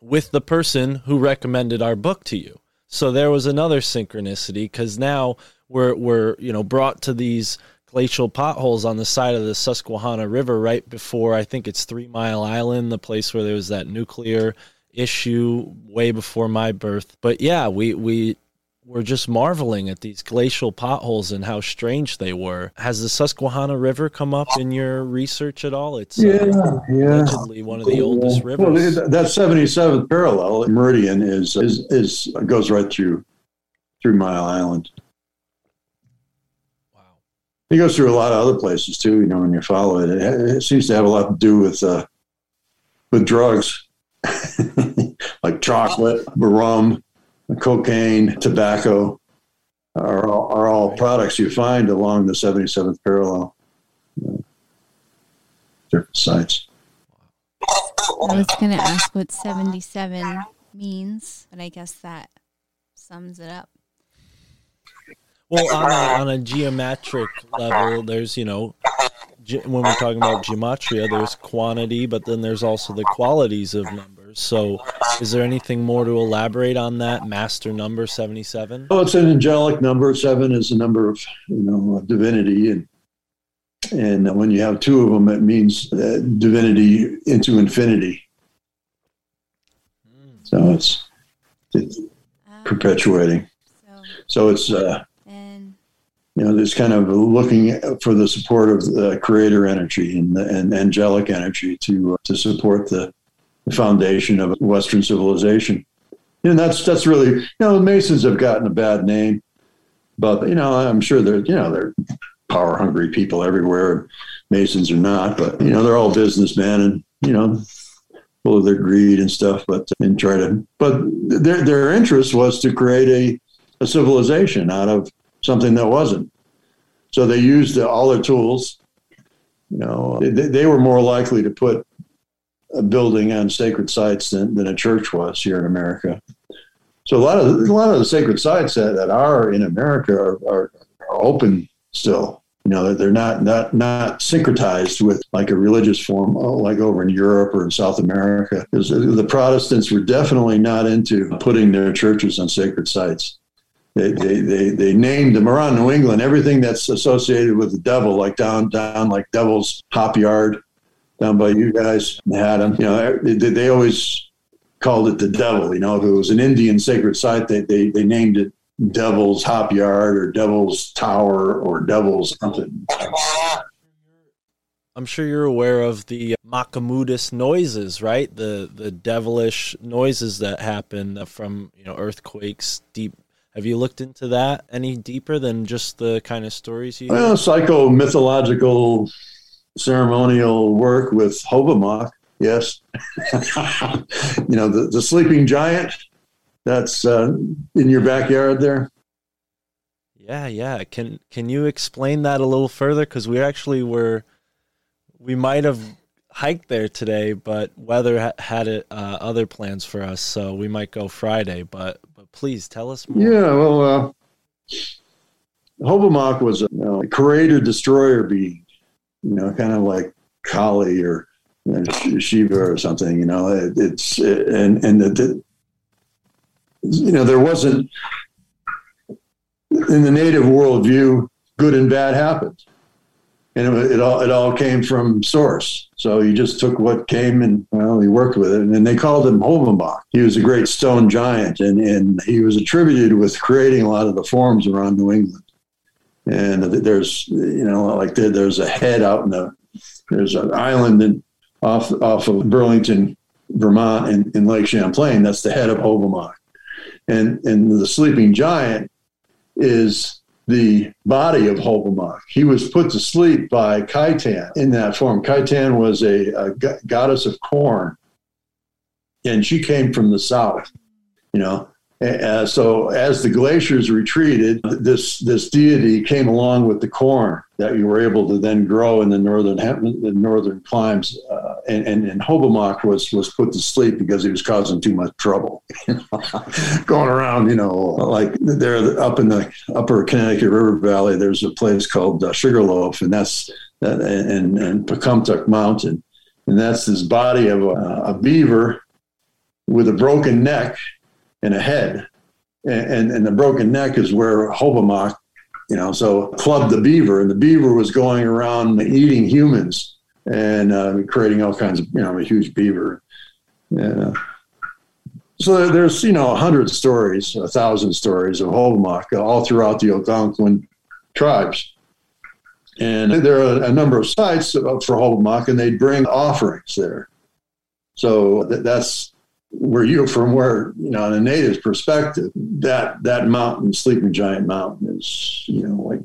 with the person who recommended our book to you. So there was another synchronicity because now we're we're you know brought to these glacial potholes on the side of the Susquehanna River right before I think it's Three Mile Island, the place where there was that nuclear issue way before my birth. But yeah, we we were just marveling at these glacial potholes and how strange they were. Has the Susquehanna River come up in your research at all? It's Yeah, uh, yeah. allegedly one of the oldest Well, rivers. that 77th parallel meridian is, is is goes right through through Mile Island. It goes through a lot of other places too. You know, when you follow it, it, it seems to have a lot to do with uh, with drugs, [laughs] like chocolate, rum, cocaine, tobacco, are all, are all products you find along the 77th parallel. you know, different sites. I was going to ask what 77 means, but I guess that sums it up. Well, on a, on a geometric level, there's you know, ge- when we're talking about gematria, there's quantity, but then there's also the qualities of numbers. So, is there anything more to elaborate on that master number seventy-seven? Oh, it's an angelic number. Seven is a number of you know divinity, and and when you have two of them, it means uh, divinity into infinity. So it's, it's Um, perpetuating. so, So it's uh, and you know it's kind of looking for the support of the creator energy and and angelic energy to uh, to support the, the foundation of Western civilization. And that's that's really you know the Masons have gotten a bad name, but you know I'm sure they're you know they're power hungry people everywhere. Masons are not, but you know they're all businessmen and you know full of their greed and stuff. But and try to but their their interest was to create a, a civilization out of something that wasn't. So they used all their tools. You know, they, they were more likely to put a building on sacred sites than, than a church was here in America. So a lot of a lot of the sacred sites that, that are in America are, are, are open still. You know, they're- not not not syncretized with like a religious form, uh, like over in Europe or in South America. The Protestants were definitely not into putting their churches on sacred sites they, they, they, they named them around New England, everything that's associated with the devil, like down, down, like Devil's Hop Yard down by you guys had them. You know, er, they, they always called it the devil. You know, if it was an Indian sacred site, they, they, they named it Devil's Hop Yard or Devil's Tower or Devil's something. I'm sure you're aware of the Machimoodus noises, right? The the devilish noises that happen from you know earthquakes deep. Have you looked into that any deeper than just the kind of stories you? Well, psycho mythological ceremonial work with Hobomok, yes. [laughs] you know, the, the sleeping giant that's uh, in your backyard there. Yeah, yeah. Can can you explain that a little further? Because we actually were, we might have hiked there today, but weather ha- had it, uh, other plans for us, so we might go Friday. But please tell us more. Yeah, well, uh, Hobomok was a you know, creator destroyer being, you know, kind of like Kali or you know, Shiva or something. You know, it, it's and and the, the, you know there wasn't in the native worldview good and bad happened, and it, it all it all came from source. So he just took what came and well he worked with it, and they called him Hobomok. He was a great stone giant, and and he was attributed with creating a lot of the forms around New England. and there's you know like there, there's a head out in the there's an island in, off off of Burlington, Vermont, in, in Lake Champlain. That's the head of Hobomok, and and the sleeping giant is the body of Hobomok. He was put to sleep by Kaitan in that form. Kaitan was a, a go- goddess of corn, and she came from the south. You know, uh, so as the glaciers retreated, this this deity came along with the corn that you were able to then grow in the northern the northern climes, uh, and, and and Hobomok was was put to sleep because he was causing too much trouble, [laughs] going around. You know, like there up in the upper Connecticut River Valley, there's a place called uh, Sugarloaf, and that's that, and and Pocumtuck Mountain, and that's this body of a, a beaver with a broken neck and a head. And, and, the broken neck is where Hobomok, you know, so clubbed the beaver, and the beaver was going around eating humans and uh, creating all kinds of, you know, a huge beaver. Yeah. So there's, you know, a hundred stories, a thousand stories of Hobomok all throughout the Algonquin tribes. And there are a number of sites for Hobomok, and they'd bring offerings there. So that's where you from where you know in a native's perspective that that mountain sleeping giant mountain is you know like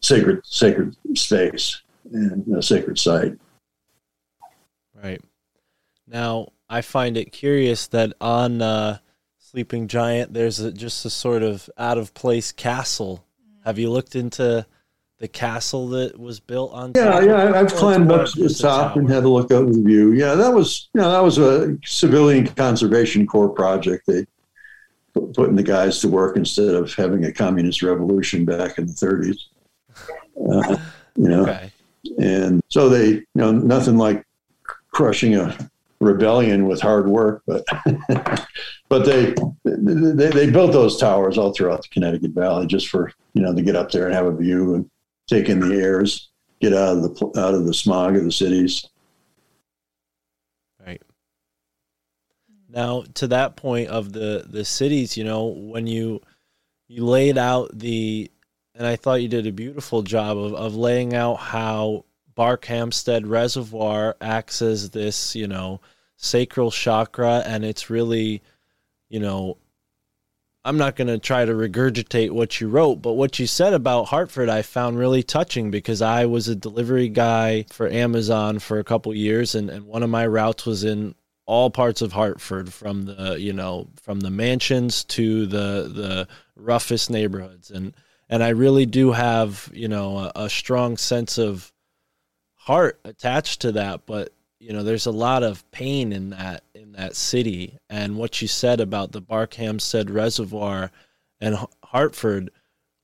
sacred sacred space and a sacred site. Right. Now i find it curious that on uh, sleeping giant there's a, just a sort of out of place castle. Have you looked into the castle that was built on yeah top? yeah i've climbed up to the top and had a look out the view. Yeah that was you know that was a civilian conservation corps project they put- putting the guys to work instead of having a communist revolution back in the 30s uh, you know okay. and so they you know nothing like crushing a rebellion with hard work but [laughs] but they, they they built those towers all throughout the connecticut valley just for you know to get up there and have a view and take in the airs get out of the out of the smog of the cities Right. Now, to that point of the the cities, you know, when you you laid out the, and I thought you did a beautiful job of of laying out how Barkhamsted Reservoir acts as this, you know, sacral chakra, and it's really, you know. I'm not going to try to regurgitate what you wrote, but what you said about Hartford I found really touching because I was a delivery guy for Amazon for a couple years and, and one of my routes was in all parts of Hartford from the, you know, from the mansions to the the roughest neighborhoods. And and I really do have, you know, a, a strong sense of heart attached to that, but you know, there's a lot of pain in that that city. And what you said about the Barkhamsted Reservoir and Hartford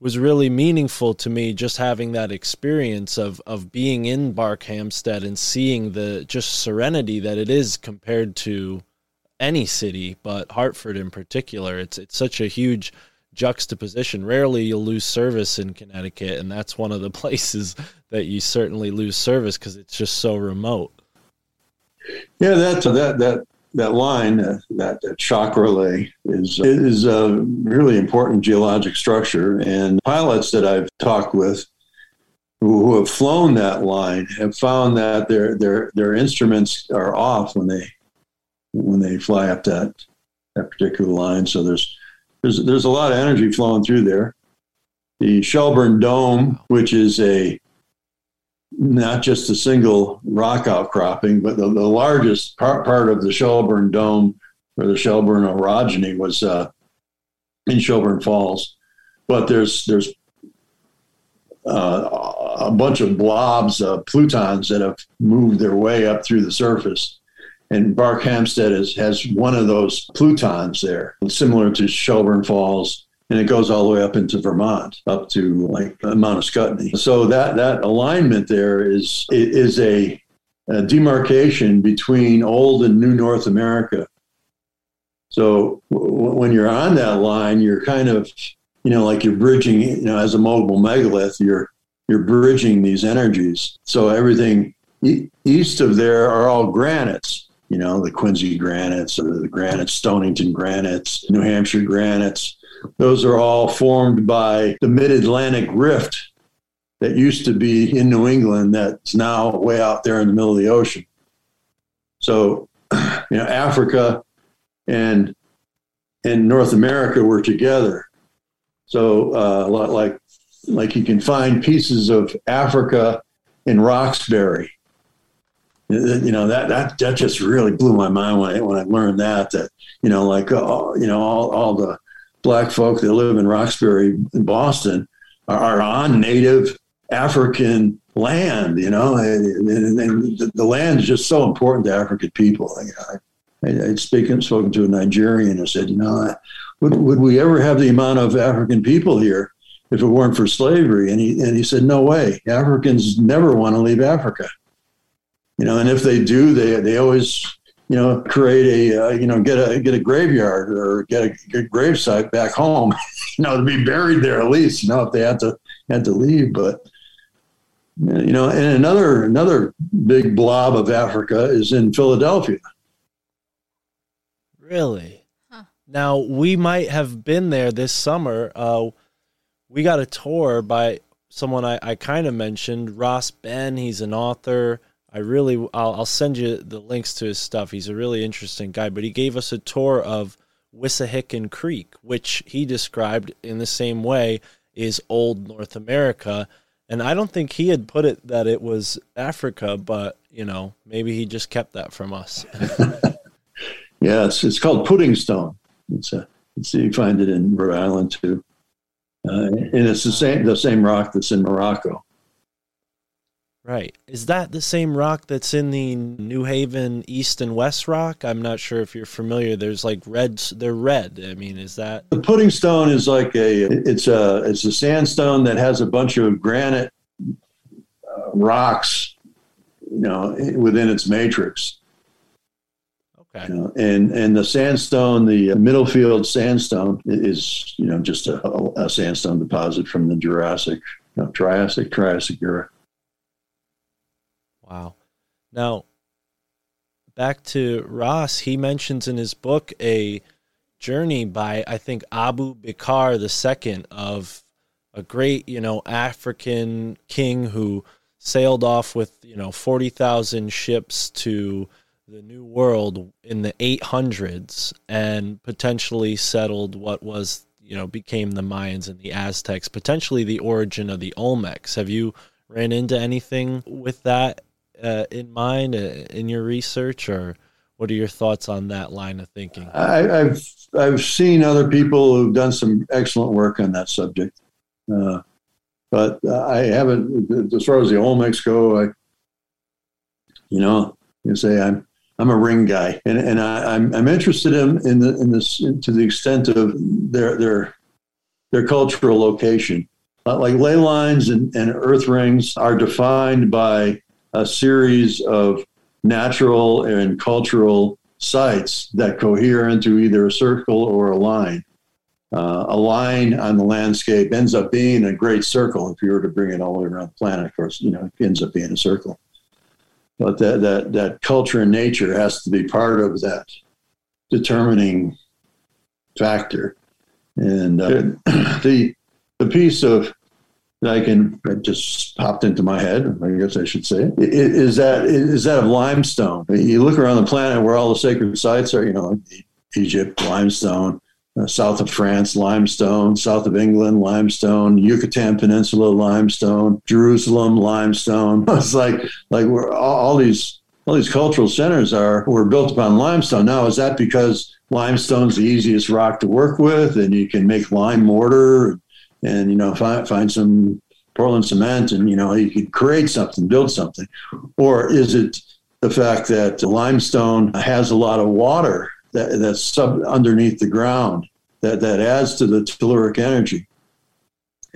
was really meaningful to me. Just having that experience of of being in Barkhamsted and seeing the just serenity that it is compared to any city, but Hartford in particular. It's it's such a huge juxtaposition. Rarely you'll lose service in Connecticut, and that's one of the [laughs] places that you certainly lose service because it's just so remote. yeah that that that that line uh, that, that chakra ley is is a really important geologic structure and pilots that i've talked with who, who have flown that line have found that their their their instruments are off when they when they fly up that that particular line. So there's there's there's a lot of energy flowing through there. The Shelburne Dome, which is a not just a single rock outcropping, but the, the largest part, part of the Shelburne Dome or the Shelburne orogeny was uh, in Shelburne Falls. But there's there's uh, a bunch of blobs, uh, plutons that have moved their way up through the surface. And Barkhamsted is, has one of those plutons there, similar to Shelburne Falls, and it goes all the way up into Vermont, up to like Mount Ascutney. So that that alignment there is is a, a demarcation between old and new North America. So w- when you're on that line, you're kind of you know like you're bridging you know as a mobile megalith, you're you're bridging these energies. So everything east of there are all granites you know, the Quincy granites or the granites, Stonington granites, New Hampshire granites. Those are all formed by the Mid Atlantic Rift that used to be in New England that's now way out there in the middle of the ocean. So, [clears throat] you know, Africa and and North America were together. So, uh, like like you can find pieces of Africa in Roxbury. You know that that that just really blew my mind when I when I learned that that you know like uh, you know all all the black folk that live in Roxbury in Boston are, are on native African land. You know, and, and, and the, the land is just so important to African people. I, I, I'd speaking spoken to a Nigerian and said, you know, would would we ever have the amount of African people here if it weren't for slavery? And he and he said, no way. Africans never want to leave Africa you know, and if they do, they they always you know create a uh, you know get a get a graveyard or get a, get a gravesite back home, [laughs] you know, to be buried there at least. You know, if they had to had to leave, but you know, and another another big blob of Africa is in Philadelphia. Really? Huh. Now we might have been there this summer. Uh, we got a tour by someone I, I kind of mentioned, Ross Ben. He's an author. I really, I'll, I'll send you the links to his stuff. He's a really interesting guy. But he gave us a tour of Wissahickon Creek, which he described in the same way is old North America. And I don't think he had put it that it was Africa, but you know, maybe he just kept that from us. [laughs] yeah, it's it's called pudding stone. It's a it's, you find it in Rhode Island too, uh, and it's the same the same rock that's in Morocco. Right. Is that the same rock that's in the New Haven East and West Rock? I'm not sure if you're familiar. There's like reds. They're red. I mean, is that the pudding stone? Is like a it's a it's a sandstone that has a bunch of granite uh, rocks, you know, within its matrix. Okay. You know, and and the sandstone, the Middlefield sandstone, is you know just a, a sandstone deposit from the Jurassic, Triassic, Triassic era. Wow. Now, back to Ross, he mentions in his book a journey by, I think, Abu Bakr II of a great, you know, African king who sailed off with, you know, 40,000 ships to the New World in the 800s and potentially settled what was, you know, became the Mayans and the Aztecs, potentially the origin of the Olmecs. Have you ran into anything with that uh, in mind uh, in your research, or what are your thoughts on that line of thinking? I, have I've seen other people who've done some excellent work on that subject, uh, but I haven't. As far as the Olmecs go, I, you know, you say I'm I'm a ring guy, and and I, am I'm, I'm interested in in the in this to the extent of their their their cultural location. Uh, like ley lines and, and earth rings are defined by a series of natural and cultural sites that cohere into either a circle or a line. Uh, a line on the landscape ends up being a great circle if you were to bring it all the way around the planet. Of course, you know, it ends up being a circle. But that, that, that culture and nature has to be part of that determining factor. And uh, [clears throat] the, the piece of I can that just popped into my head. I guess I should say is that is that of limestone. You look around the planet where all the sacred sites are. You know, Egypt limestone, uh, south of France limestone, south of England limestone, Yucatan Peninsula limestone, Jerusalem limestone. [laughs] It's like like we're all, all these all these cultural centers are were built upon limestone. Now, is that because limestone's the easiest rock to work with, and you can make lime mortar and you know find find some Portland cement and you know you could create something, build something, or is it the fact that limestone has a lot of water that, that's sub underneath the ground that that adds to the telluric energy?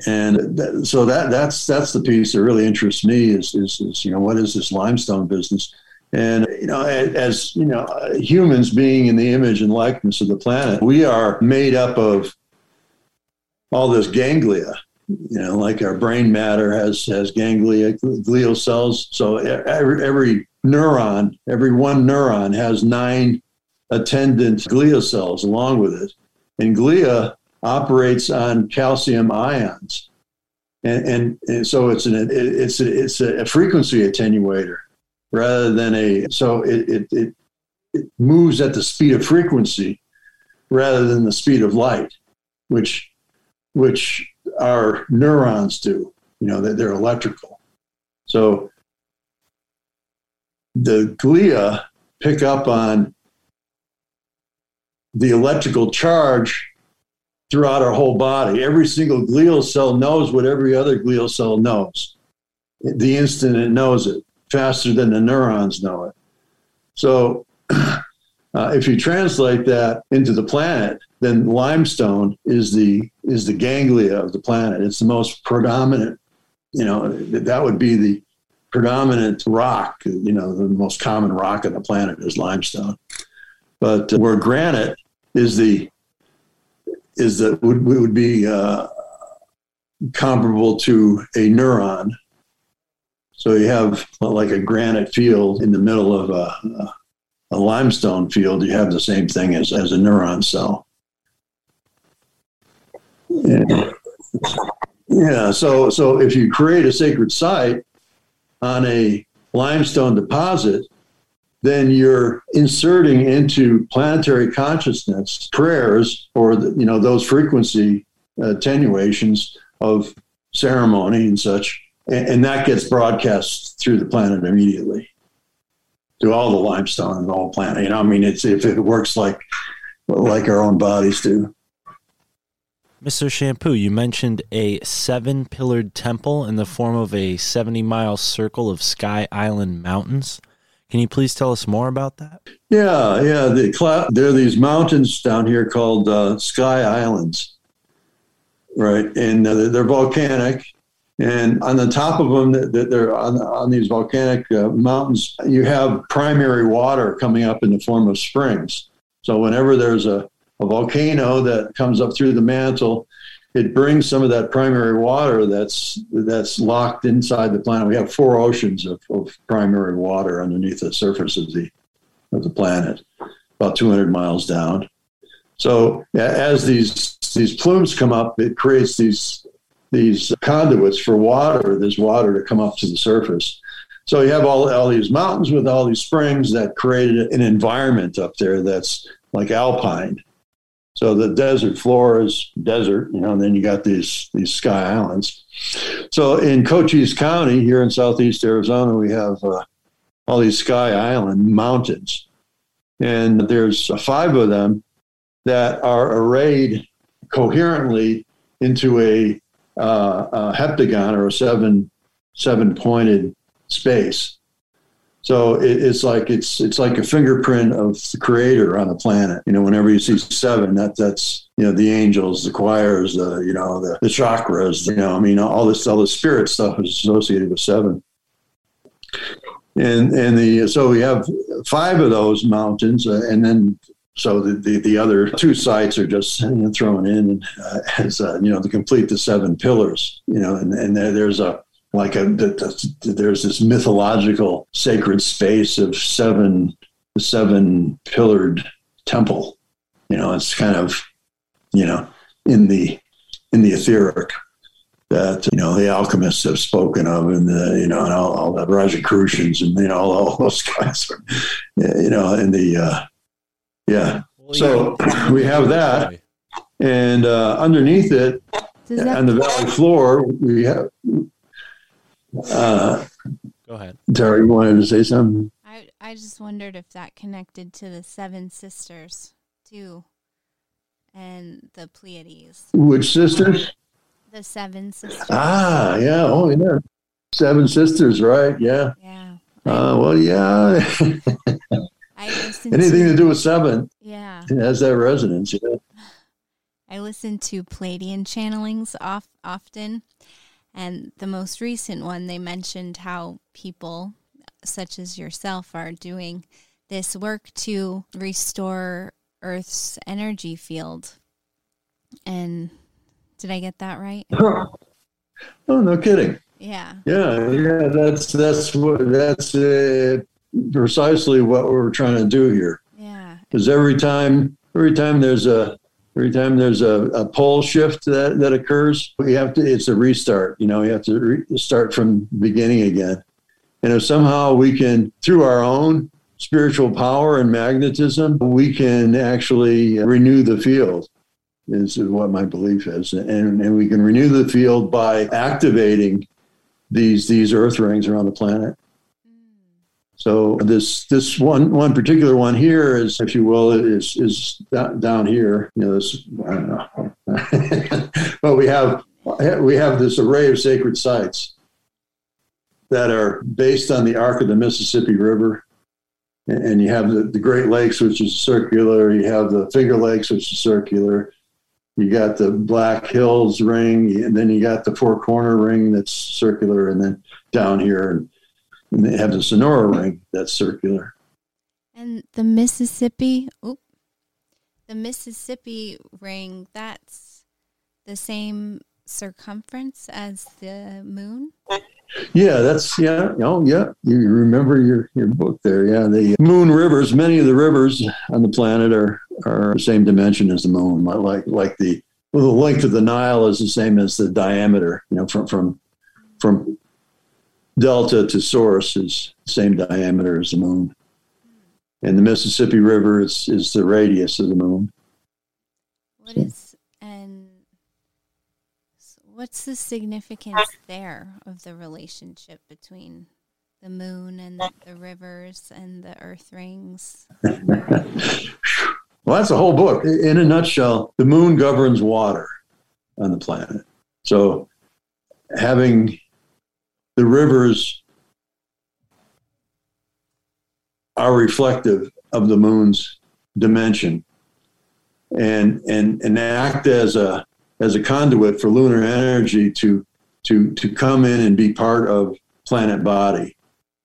And that, so that that's that's the piece that really interests me is, is, is you know what is this limestone business? And you know, as you know, humans being in the image and likeness of the planet, we are made up of all this ganglia. You know, like our brain matter has has ganglia, glial cells. So every, every neuron, every one neuron has nine attendant glia cells along with it. And glia operates on calcium ions, and and, and so it's an it's a, it's a frequency attenuator rather than a so it, it it it moves at the speed of frequency rather than the speed of light, which which our neurons do. You know they're electrical, so the glia pick up on the electrical charge throughout our whole body. Every single glial cell knows what every other glial cell knows. The instant it knows it, faster than the neurons know it. So, [clears throat] uh, if you translate that into the planet, then limestone is the is the ganglia of the planet. It's the most predominant. You know, that would be the predominant rock. You know, the most common rock on the planet is limestone. But uh, where granite is the is that would would be uh, comparable to a neuron. So you have like a granite field in the middle of a, a limestone field. You have the same thing as, as a neuron cell. Yeah. yeah. So so if you create a sacred site on a limestone deposit, then you're inserting into planetary consciousness prayers or you know those frequency attenuations of ceremony and such and, and, that gets broadcast through the planet immediately to all the limestone and the whole planet you know i mean it's if it works like like our own bodies do Mr. Champoux, you mentioned a seven pillared temple in the form of a 70 mile circle of Sky Island mountains. Can you please tell us more about that? Yeah, yeah. The there are these mountains down here called uh, Sky Islands, right? And uh, they're volcanic. And on the top of them, that they're on, on these volcanic uh, mountains, you have primary water coming up in the form of springs. So whenever there's a, a volcano that comes up through the mantle, it brings some of that primary water that's that's locked inside the planet. We have four oceans of, of primary water underneath the surface of the of the planet, about 200 miles down. So as these these plumes come up, it creates these these conduits for water. There's water to come up to the surface. So you have all, all these mountains with all these springs that created an environment up there that's like alpine. So the desert floor is desert, you know, and then you got these these sky islands. So in Cochise County here in southeast Arizona, we have uh, all these sky island mountains, and there's five of them that are arrayed coherently into a, uh, a heptagon or a seven seven pointed space. So it, it's like it's it's like a fingerprint of the creator on the planet. You know, whenever you see seven, that that's you know the angels, the choirs, the you know the, the chakras. You know, I mean, all this all the spirit stuff is associated with seven. And and the so we have five of those mountains, uh, and then so the, the, the, other two sites are just you know, thrown in uh, as uh, you know to complete the seven pillars. You know, and, and there, there's a like a, there's this mythological sacred space of seven seven pillared temple you know it's kind of you know in the in the etheric that you know the alchemists have spoken of and the you know and all, all the Rosicrucians and you know all, all those guys are, you know in the uh yeah. So [clears throat] we have that. and uh underneath it on the valley floor we have uh, Go ahead. Terry, you wanted to say something? I, I just wondered if that connected to the Seven Sisters, too, and the Pleiades. Which sisters? The Seven Sisters. Ah, yeah. Oh, yeah. Seven Sisters, right? Yeah. Yeah. Uh, well, yeah. [laughs] Anything to, to, do with seven. Yeah. It has that resonance. Yeah. [sighs] I listen to Pleiadian channelings off, often, and the most recent one, they mentioned how people such as yourself are doing this work to restore Earth's energy field. And did I get that right? [laughs] oh, no kidding. Yeah. Yeah, yeah. That's that's what that's uh, precisely what we're trying to do here. Yeah. Because every time every time there's a Every time there's a, a pole shift that, that occurs, we have to, it's a restart. You know, you have to start from beginning again. And if somehow we can, through our own spiritual power and magnetism, we can actually renew the field, is what my belief is. And, and we can renew the field by activating these, these earth rings around the planet. So this this one one particular one here is, if you will, is is down here. You know, this I don't know, [laughs] but we have we have this array of sacred sites that are based on the arc of the Mississippi River, and you have the, the Great Lakes, which is circular. You have the Finger Lakes, which is circular. You got the Black Hills ring, and then you got the Four Corner ring that's circular, and then down here. And, have the Sonora ring that's circular. And the Mississippi, oh, the Mississippi ring, that's the same circumference as the moon? Yeah, that's yeah. Oh, yeah. You remember your your book there? Yeah, the moon rivers. Many of the rivers on the planet are are the same dimension as the moon. Like like the well, the length of the Nile is the same as the diameter. You know, from from from delta to source is the same diameter as the moon. And the Mississippi River is, is the radius of the moon. What is and what's the significance there of the relationship between the moon and the, the rivers and the earth rings? [laughs] well, that's a whole book. In a nutshell, the moon governs water on the planet. So having the rivers are reflective of the moon's dimension. And and and act as a as a conduit for lunar energy to to to come in and be part of planet body.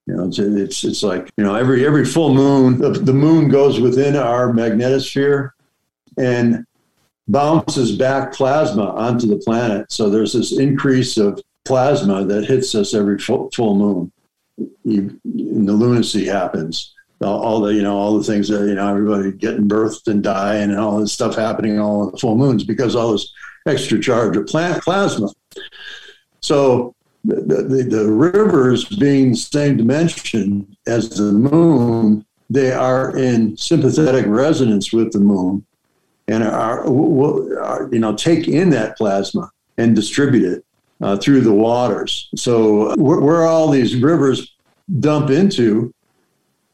You know it's it's, it's like you know every every full moon the, the moon goes within our magnetosphere and bounces back plasma onto the planet. So there's this increase of plasma that hits us every full, moon. You, the lunacy happens. All, the you know all the things that you know everybody getting birthed and dying and all this stuff happening all the full moons because all this extra charge of plant plasma. So the, the, the rivers being the same dimension as the moon, they are in sympathetic resonance with the moon and are, are you know take in that plasma and distribute it uh, through the waters. So where, where, all these rivers dump into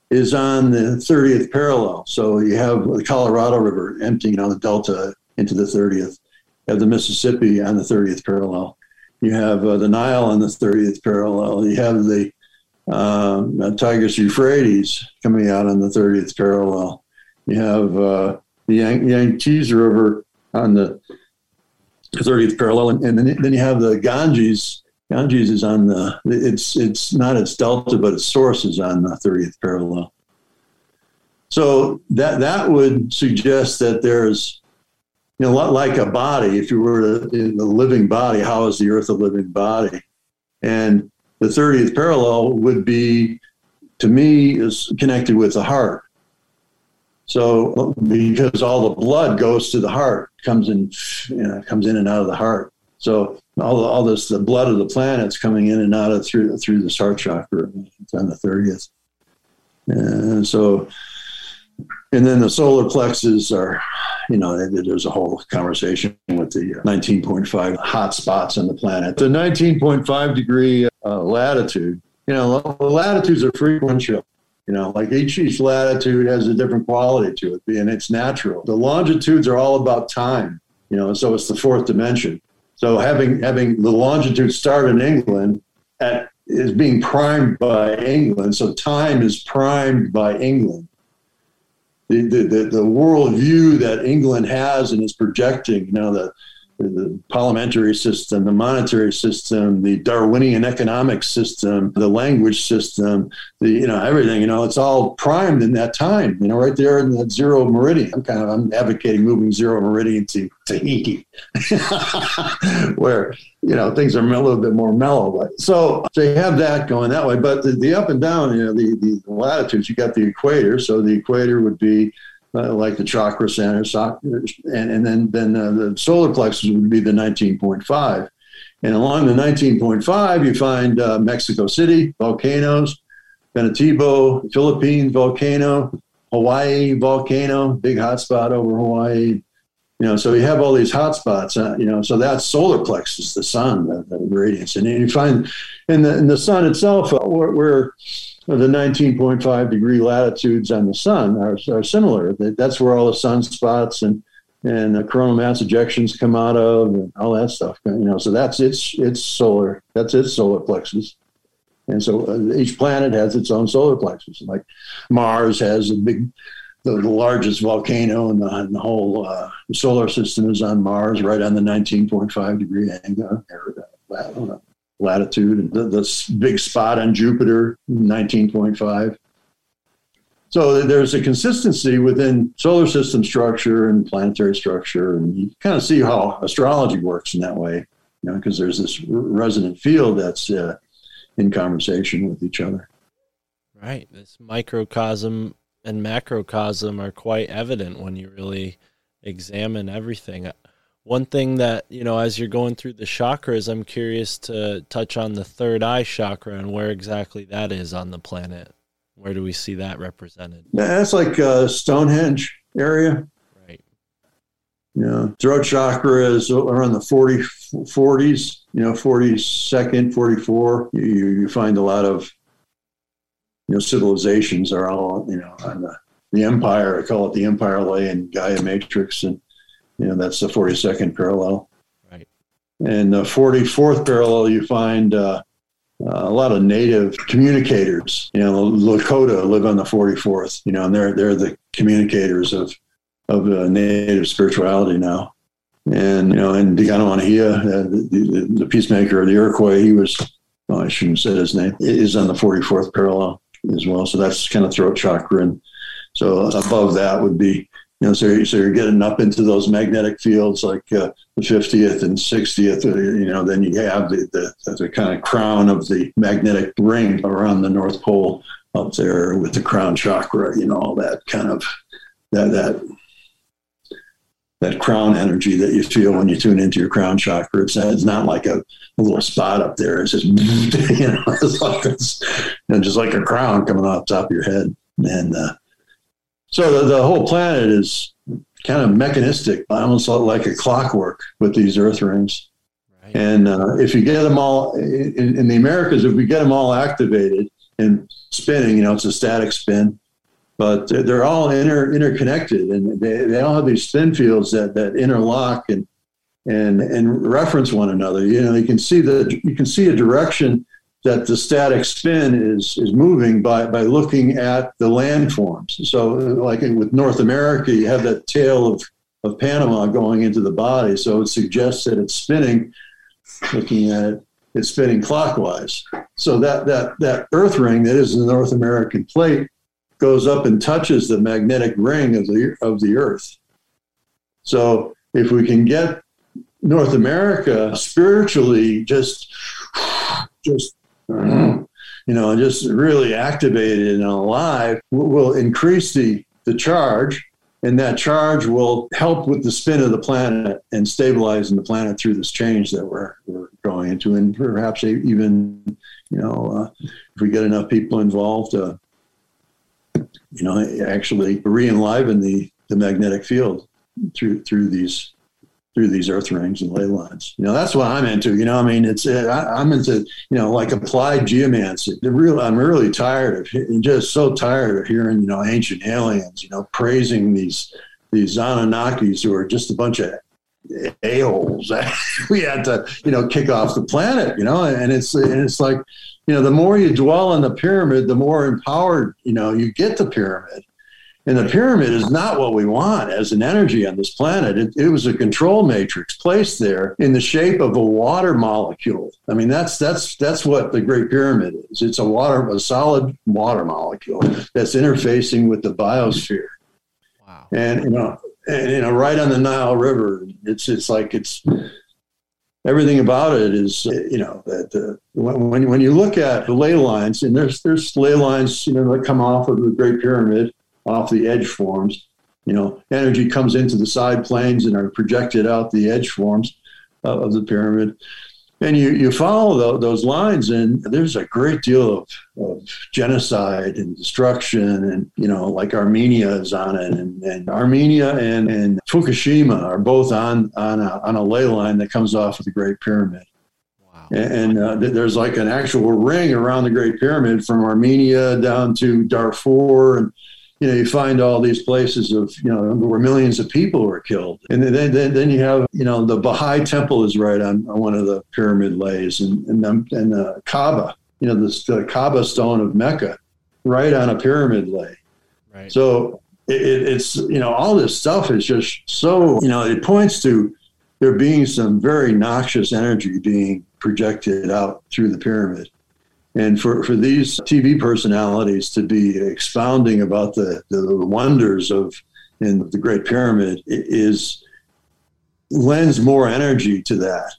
is on the 30th parallel. So you have the Colorado River emptying on the delta into the 30th. You have the Mississippi on the 30th parallel. You have uh, the Nile on the 30th parallel. You have the um, uh, Tigris Euphrates coming out on the 30th parallel. You have uh, the Yang- Yangtze River on the 30th parallel, and, and then, you have the Ganges. Ganges is on the it's it's not its delta, but its source is on the 30th parallel. So that that would suggest that there's you know like a body. If you were a living body, how is the Earth a living body? And the 30th parallel would be, to me, is connected with the heart. So because all the blood goes to the heart, comes in, you know, comes in and out of the heart. So all, all this, the blood of the planets coming in and out of through through the heart chakra on the thirtieth. And so, and then the solar plexus are, you know, there's a whole conversation with the 19.5 hot spots on the planet. The 19.5 degree uh, latitude, you know, the latitudes are frequential. You know, like each each latitude has a different quality to it, and it's natural. The longitudes are all about time. You know, so it's the fourth dimension. So having having the longitude start in England at is being primed by England. So time is primed by England. The, the, the, the worldview that England has and is projecting, you know, the, the parliamentary system, the monetary system, the Darwinian economic system, the language system, the you know everything. You know, it's all primed in that time. You know, right there in that zero meridian. I'm kind of I'm advocating moving zero meridian to Tahiti, [laughs] where you know things are a little bit more mellow. But so they have that going that way. But the, the up and down, you know, the the latitudes. You got the equator. So the equator would be uh, like the chakra center, and, and then then uh, the solar plexus would be the 19.5. And along the 19.5, you find uh, Mexico City volcanoes, Pinatubo, Philippine volcano, Hawaii volcano, big hotspot over Hawaii. You know, so you have all these hotspots. Uh, you know, so that's solar plexus, the sun, the, the radiance, and you find in the in the sun itself, uh, where, where the 19.5 degree latitudes on the sun are, are similar. That's where all the sunspots and and the coronal mass ejections come out of and all that stuff. You know, so that's its its solar. That's its solar plexus. And so uh, each planet has its own solar plexus. Like Mars has a big, the, largest volcano in the, in the whole uh, solar system is on Mars, right on the 19.5 degree angle, latitude. And the, the big spot on Jupiter, 19.5. So there's a consistency within solar system structure and planetary structure, and you kind of see how astrology works in that way, you know, because there's this resonant field that's uh, in conversation with each other. Right. This microcosm and macrocosm are quite evident when you really examine everything. One thing that, you know, as you're going through the chakras, I'm curious to touch on the third eye chakra and where exactly that is on the planet. Where do we see that represented? That's like uh, Stonehenge area. Right. Yeah. Throat chakra is around the 40, 40s, you know, 42nd, 44. You, you find a lot of, you know, civilizations are all, you know, on the, the empire, I call it the empire ley in Gaia matrix. And, you know, that's the 42nd parallel. Right. And the 44th parallel, you find, uh, uh, a lot of native communicators. You know, Lakota live on the 44th. You know, and they're they're the communicators of of uh, native spirituality now. And you know, and Diganawanahia, uh, the, the, the, peacemaker of the Iroquois, he was. Oh, I shouldn't say his name. Is on the 44th parallel as well. So that's kind of throat chakra, and so above that would be you know, so, you're, so you're getting up into those magnetic fields like uh, the 50th and 60th, uh, you know, then you have the, the, the, kind of crown of the magnetic ring around the North Pole up there with the crown chakra, you know, all that kind of, that, that, that crown energy that you feel when you tune into your crown chakra. It's, it's not like a, a little spot up there. It's just, [laughs] you know, it's like it's, you know, just like a crown coming off top of your head. And, uh, so the, the whole planet is kind of mechanistic, almost like a clockwork with these Earth rings. Right. And uh, if you get them all in, in, the Americas, if we get them all activated and spinning, you know, it's a static spin, but they're all inter, interconnected and they, they all have these spin fields that, that interlock and, and, and reference one another. You know, you can see the, you can see a direction that the static spin is is moving by by looking at the landforms. So, like with North America, you have that tail of of Panama going into the body, so it suggests that it's spinning. Looking at it, it's spinning clockwise. So that that that Earth ring that is the North American plate goes up and touches the magnetic ring of the of the Earth. So if we can get North America spiritually just just [clears throat] you know, just really activated and alive will increase the, the charge. And that charge will help with the spin of the planet and stabilizing the planet through this change that we're, we're going into. And perhaps even, you know, uh, if we get enough people involved, uh, you know, actually re-enliven the, the magnetic field through through these through these earth rings and ley lines. You know, that's what I'm into. You know, I mean, it's uh, I, am into you know like applied geomancy. The real, I'm really tired of just so tired of hearing you know ancient aliens. You know, praising these these Anunnakis who are just a bunch of a holes. [laughs] we had to you know kick off the planet. You know, and it's and it's like you know the more you dwell on the pyramid, the more empowered you know you get the pyramid. And the pyramid is not what we want as an energy on this planet. It, it, was a control matrix placed there in the shape of a water molecule. I mean, that's that's that's what the Great Pyramid is. It's a water, a solid water molecule that's interfacing with the biosphere. Wow. And you know, and you know, right on the Nile River, it's it's like it's everything about it is you know that uh, when when you look at the ley lines, and there's there's ley lines you know that come off of the Great Pyramid off the edge forms. You know, energy comes into the side planes and are projected out the edge forms uh, of the pyramid. And you, you follow tho- those lines, and there's a great deal of, of genocide and destruction. And, you know, like Armenia is on it, and, and Armenia and, and Fukushima are both on, on, a, on a ley line that comes off of the Great Pyramid. Wow. And uh, th- there's like an actual ring around the Great Pyramid from Armenia down to Darfur. And, you know, you find all these places of, you know, where millions of people were killed. And then, then, then you have, you know, the Baha'i temple is right on, on one of the pyramid leys and, and, the, and the Kaaba, you know, this, the Kaaba stone of Mecca, right on a pyramid ley. Right. So it, it's you know all this stuff is just so you know it points to there being some very noxious energy being projected out through the pyramid, and for for these TV personalities to be expounding about the the wonders of in the Great Pyramid is lends more energy to that.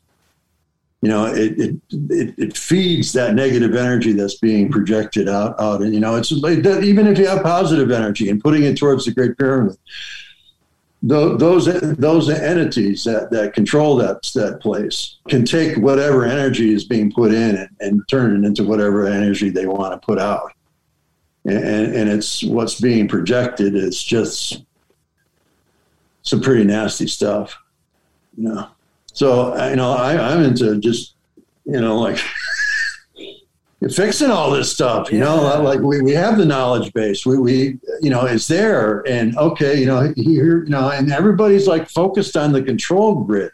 You know, it, it it it feeds that negative energy that's being projected out out, and you know, it's even if you have positive energy and putting it towards the Great Pyramid, those those entities that, that control that that place can take whatever energy is being put in and, and turn it into whatever energy they want to put out, and, and it's what's being projected is just some pretty nasty stuff, you know. So you know, I, I'm into just you know like [laughs] fixing all this stuff. You know, like we, we have the knowledge base. We we you know it's there, and okay, you know here you know, and everybody's like focused on the control grid.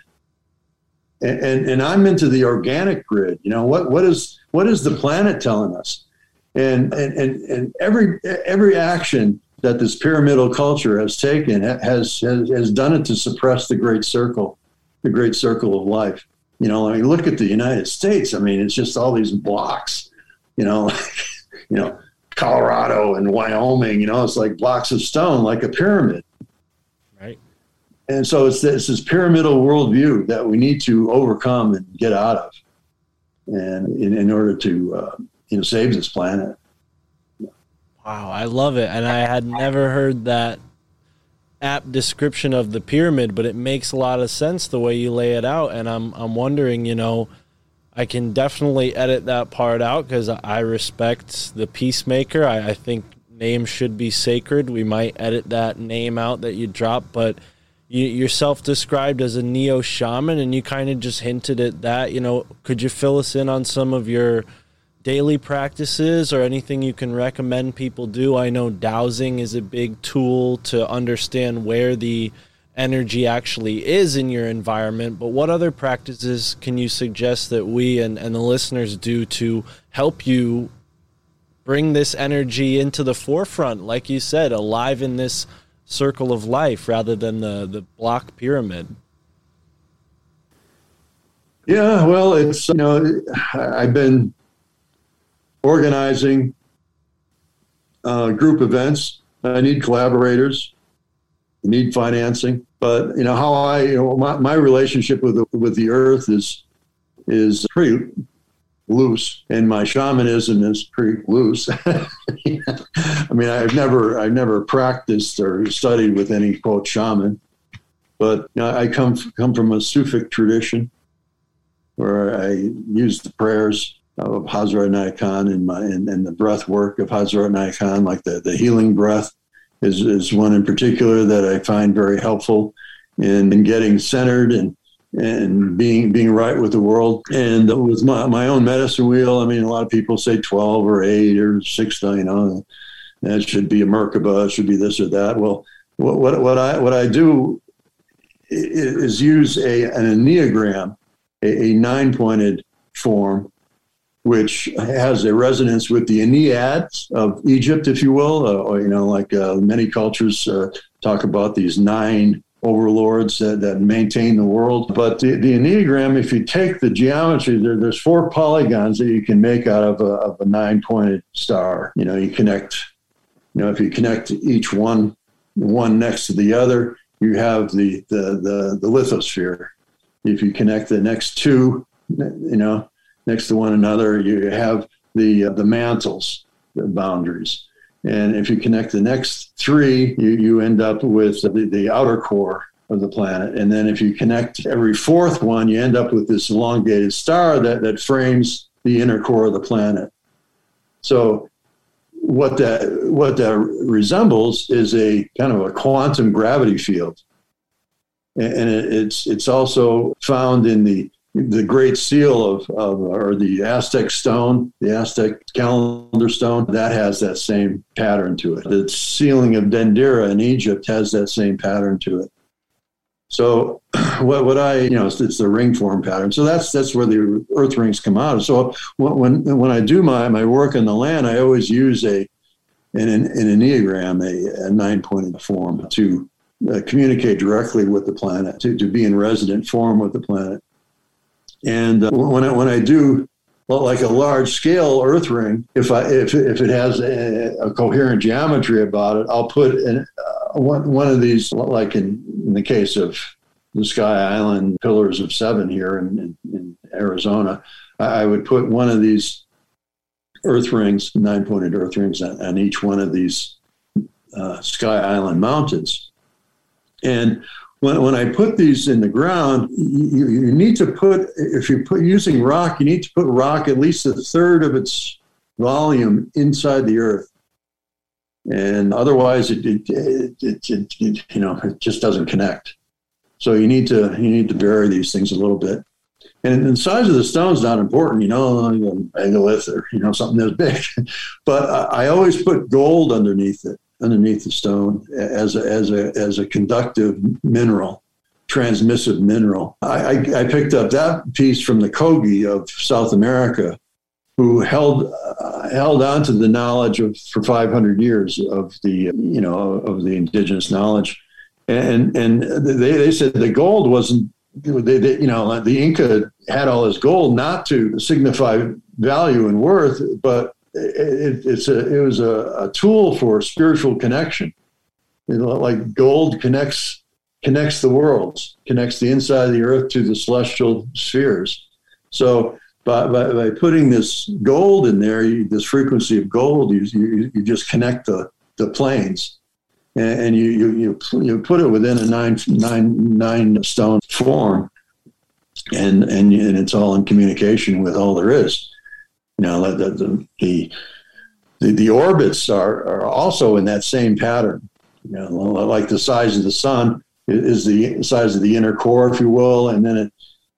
And, and and I'm into the organic grid. You know what what is what is the planet telling us? And and and, and every every action that this pyramidal culture has taken has, has has done it to suppress the great circle the great circle of life. You know, I mean, look at the United States. I mean, it's just all these blocks. You know, [laughs] you know, Colorado and Wyoming. You know, it's like blocks of stone, like a pyramid. Right. And so it's this, this pyramidal worldview that we need to overcome and get out of, and in, in order to uh, you know save this planet. Wow, I love it. And I had never heard that apt description of the pyramid, but it makes a lot of sense the way you lay it out. And I'm I'm wondering, you know, I can definitely edit that part out because I respect the peacemaker. I, I think names should be sacred. We might edit that name out that you dropped, but you, you're self-described as a neo shaman, and you kind of just hinted at that. You know, could you fill us in on some of your daily practices or anything you can recommend people do? I know dowsing is a big tool to understand where the energy actually is in your environment, but what other practices can you suggest that we and, and the listeners do to help you bring this energy into the forefront, like you said, alive in this circle of life rather than the, the block pyramid? Yeah, well, it's you know I've been organizing uh, group events. I need collaborators. I need financing. But you know how I you know my, my relationship with the, with the earth is is pretty loose, and my shamanism is pretty loose. [laughs] I mean, I've never I've never practiced or studied with any quote shaman, but you know, I come come from a Sufic tradition where I use the prayers of Hazrat Khan and my and, and the breath work of Hazrat Khan, like the, the healing breath is, is one in particular that I find very helpful in, in getting centered and and being being right with the world. And with my, my own medicine wheel, I mean a lot of people say twelve or eight or six, you know, that should be a Merkaba, it should be this or that. Well what what, what I what I do is use a an enneagram, a, a nine pointed form which has a resonance with the Enneads of Egypt, if you will. Uh, or, you know, like uh, many cultures uh, talk about these nine overlords that, that maintain the world. But the, the Enneagram, if you take the geometry, there, there's four polygons that you can make out of a, of a nine pointed star. You know, you connect, you know, if you connect each one, one next to the other, you have the, the, the, the lithosphere. If you connect the next two, you know, next to one another. You have the uh, the mantles, the boundaries, And if you connect the next three, you, you end up with the, the outer core of the planet. And then if you connect every fourth one, you end up with this elongated star that, that frames the inner core of the planet. So what that what that resembles is a kind of a quantum gravity field. And it's it's also found in the the Great Seal of, of, or the Aztec stone, the Aztec calendar stone, that has that same pattern to it. The ceiling of Dendera in Egypt has that same pattern to it. So [clears throat] what, what I, you know, it's, it's, the ring form pattern. So that's that's where the earth rings come out. So when when I do my, my work in the land, I always use a in an, an enneagram, a, a nine pointed form to uh, communicate directly with the planet, to, to be in resident form with the planet. And uh, when I, when I do well, like a large scale earth ring, if I if, if it has a, a coherent geometry about it, I'll put an, uh, one one of these, like in, in the case of the Sky Island Pillars of Seven here in, in, in Arizona, I, I would put one of these earth rings, nine pointed earth rings, on, on, each one of these uh, Sky Island mountains. And when, when I put these in the ground, you, you need to put, if you're put, using rock, you need to put rock at least a third of its volume inside the earth. And otherwise, it, it, it, it, you know, it just doesn't connect. So you need to you need to bury these things a little bit. And the size of the stone is not important, you know, megalith or you know something that's big. [laughs] but I always put gold underneath it underneath the stone as a, as a, as a conductive mineral, transmissive mineral. I, I, I picked up that piece from the Kogi of South America, who held uh, held on to the knowledge of for 500 years of the you know of the indigenous knowledge, and and they, they said the gold wasn't they, they, you know the Inca had all this gold not to signify value and worth, but it, it's a, it was a, a, tool for spiritual connection. You know, like gold connects connects the worlds, connects the inside of the earth to the celestial spheres. So by, by, by putting this gold in there, you, this frequency of gold, you, you, you just connect the, the planes. And, and you, you, you, you put it within a nine, nine, nine stone form, and, and, and it's all in communication with all there is. Know, the, the, the, the orbits are, are also in that same pattern. You know, like the size of the sun is the size of the inner core, if you will, and then it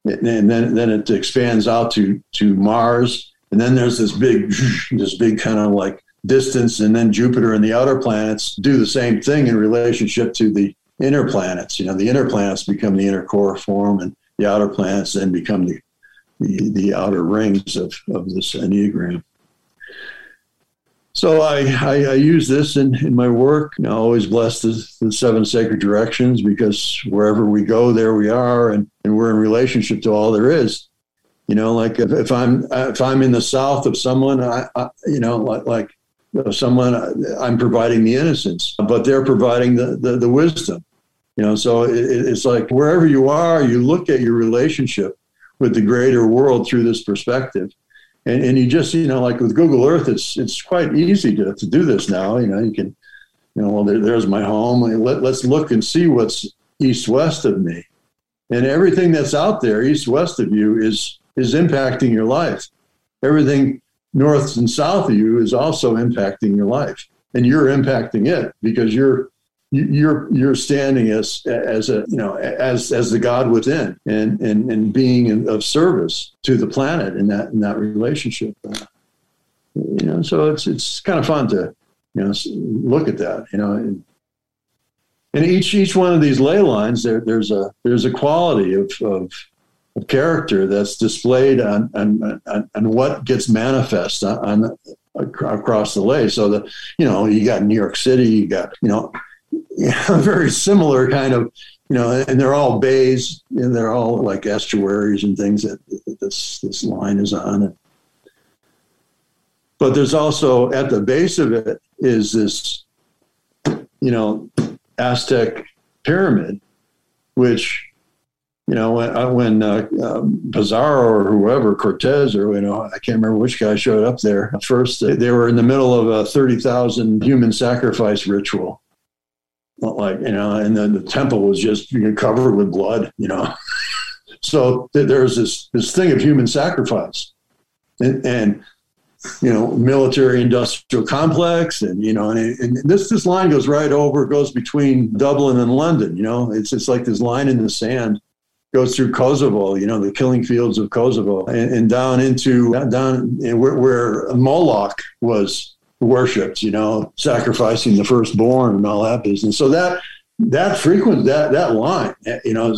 and then then it expands out to to Mars, and then there's this big [laughs] this big kind of like distance, and then Jupiter and the outer planets do the same thing in relationship to the inner planets. You know, the inner planets become the inner core form, and the outer planets then become the the, the outer rings of, of this Enneagram. So I, I, I, use this in, in my work. I always bless the, the, seven sacred directions because wherever we go, there we are, and, and we're in relationship to all there is. You know, like if, if I'm if I'm in the south of someone, I, I you know, like like someone, I'm providing the innocence, but they're providing the, the, the wisdom. You know, so it, it's like wherever you are, you look at your relationship with the greater world through this perspective. And, and you just, you know, like with Google Earth, it's it's quite easy to, to do this now. You know, you can, you know, well, there, there's my home. Let, let's look and see what's east west of me. And everything that's out there, east west of you, is is impacting your life. Everything north and south of you is also impacting your life. And you're impacting it because you're you're you're standing as as a you know as as the God within and and and being of service to the planet in that in that relationship. You know, so it's it's kind of fun to you know look at that. You know, and, and each each one of these ley lines there there's a there's a quality of of, of character that's displayed on, on on, on what gets manifest on, on across the ley. So that you know you got New York City, you got you know yeah, [laughs] very similar kind of, you know, and they're all bays and they're all like estuaries and things that, this this line is on. But there's also at the base of it is this, you know, Aztec pyramid, which you know, when, uh, when uh, um, Pizarro or whoever, Cortez or, you know, I can't remember which guy showed up there. First, they, they were in the middle of a 30,000 human sacrifice ritual. Like, you know, and then the temple was just you know, covered with blood, you know. [laughs] so th- there's this, this thing of human sacrifice. And, and you know, military industrial complex. And, you know, and, and this, this line goes right over, goes between Dublin and London, you know, it's, it's like this line in the sand goes through Kosovo, you know, the killing fields of Kosovo and, and down into down where, where Moloch was worshipped, you know, sacrificing the firstborn and all that business. So that, that frequent, that, that line, you know,